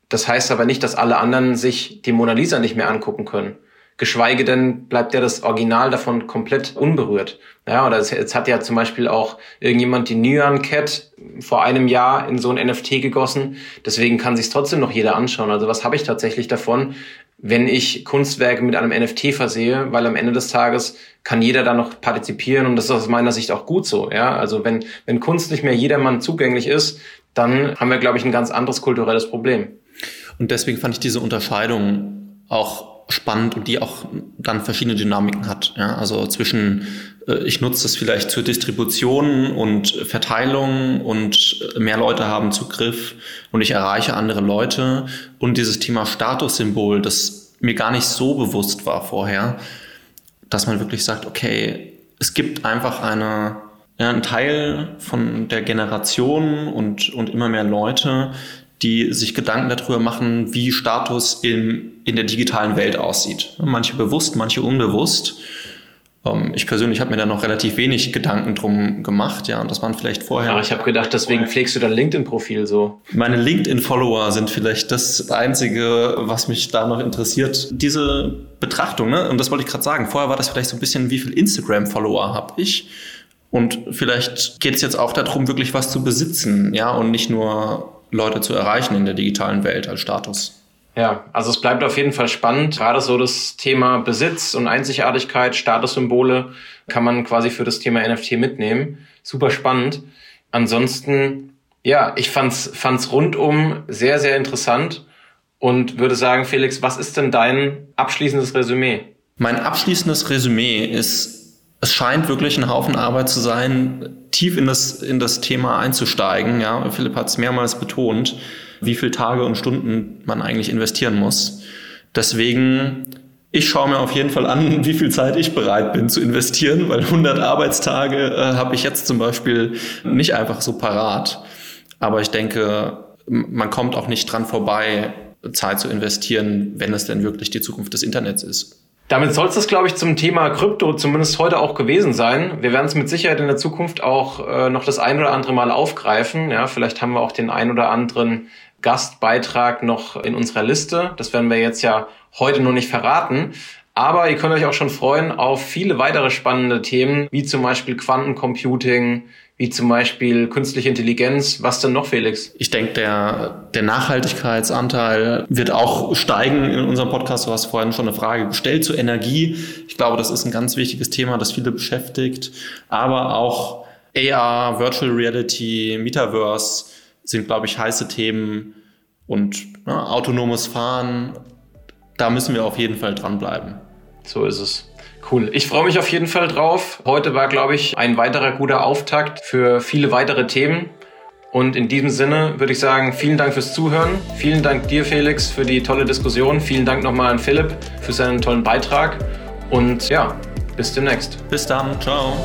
Das heißt aber nicht, dass alle anderen sich die Mona Lisa nicht mehr angucken können. Geschweige denn bleibt ja das Original davon komplett unberührt. Ja, oder jetzt hat ja zum Beispiel auch irgendjemand die Nyan Cat vor einem Jahr in so ein NFT gegossen. Deswegen kann sich trotzdem noch jeder anschauen. Also was habe ich tatsächlich davon, wenn ich Kunstwerke mit einem NFT versehe? Weil am Ende des Tages kann jeder da noch partizipieren und das ist aus meiner Sicht auch gut so. Ja, also wenn, wenn Kunst nicht mehr jedermann zugänglich ist, dann haben wir, glaube ich, ein ganz anderes kulturelles Problem. Und deswegen fand ich diese Unterscheidung auch spannend und die auch dann verschiedene Dynamiken hat. Ja, also zwischen äh, ich nutze es vielleicht zur Distribution und Verteilung und mehr Leute haben Zugriff und ich erreiche andere Leute und dieses Thema Statussymbol, das mir gar nicht so bewusst war vorher, dass man wirklich sagt, okay, es gibt einfach eine ja, ein Teil von der Generation und, und immer mehr Leute, die sich Gedanken darüber machen, wie Status in, in der digitalen Welt aussieht. Manche bewusst, manche unbewusst. Ähm, ich persönlich habe mir da noch relativ wenig Gedanken drum gemacht, ja, und das waren vielleicht vorher. Ja, ich habe gedacht, deswegen pflegst du dein LinkedIn-Profil so. Meine LinkedIn-Follower sind vielleicht das Einzige, was mich da noch interessiert. Diese Betrachtung, ne? und das wollte ich gerade sagen, vorher war das vielleicht so ein bisschen, wie viel Instagram-Follower habe ich? Und vielleicht geht es jetzt auch darum, wirklich was zu besitzen, ja, und nicht nur Leute zu erreichen in der digitalen Welt als Status. Ja, also es bleibt auf jeden Fall spannend. Gerade so das Thema Besitz und Einzigartigkeit, Statussymbole kann man quasi für das Thema NFT mitnehmen. Super spannend. Ansonsten, ja, ich fand's, fand's rundum sehr, sehr interessant und würde sagen, Felix, was ist denn dein abschließendes Resümee? Mein abschließendes Resümee ist, es scheint wirklich ein Haufen Arbeit zu sein, tief in das, in das Thema einzusteigen. Ja, Philipp hat es mehrmals betont, wie viele Tage und Stunden man eigentlich investieren muss. Deswegen, ich schaue mir auf jeden Fall an, wie viel Zeit ich bereit bin zu investieren, weil 100 Arbeitstage äh, habe ich jetzt zum Beispiel nicht einfach so parat. Aber ich denke, man kommt auch nicht dran vorbei, Zeit zu investieren, wenn es denn wirklich die Zukunft des Internets ist. Damit soll es das, glaube ich, zum Thema Krypto zumindest heute auch gewesen sein. Wir werden es mit Sicherheit in der Zukunft auch äh, noch das ein oder andere Mal aufgreifen. Ja, vielleicht haben wir auch den ein oder anderen Gastbeitrag noch in unserer Liste. Das werden wir jetzt ja heute noch nicht verraten. Aber ihr könnt euch auch schon freuen auf viele weitere spannende Themen, wie zum Beispiel Quantencomputing, wie zum Beispiel künstliche Intelligenz. Was denn noch, Felix? Ich denke, der, der Nachhaltigkeitsanteil wird auch steigen in unserem Podcast. Du hast vorhin schon eine Frage gestellt zur Energie. Ich glaube, das ist ein ganz wichtiges Thema, das viele beschäftigt. Aber auch AR, Virtual Reality, Metaverse sind, glaube ich, heiße Themen. Und ne, autonomes Fahren, da müssen wir auf jeden Fall dranbleiben. So ist es. Cool. Ich freue mich auf jeden Fall drauf. Heute war, glaube ich, ein weiterer guter Auftakt für viele weitere Themen. Und in diesem Sinne würde ich sagen, vielen Dank fürs Zuhören. Vielen Dank dir, Felix, für die tolle Diskussion. Vielen Dank nochmal an Philipp für seinen tollen Beitrag. Und ja, bis demnächst. Bis dann. Ciao.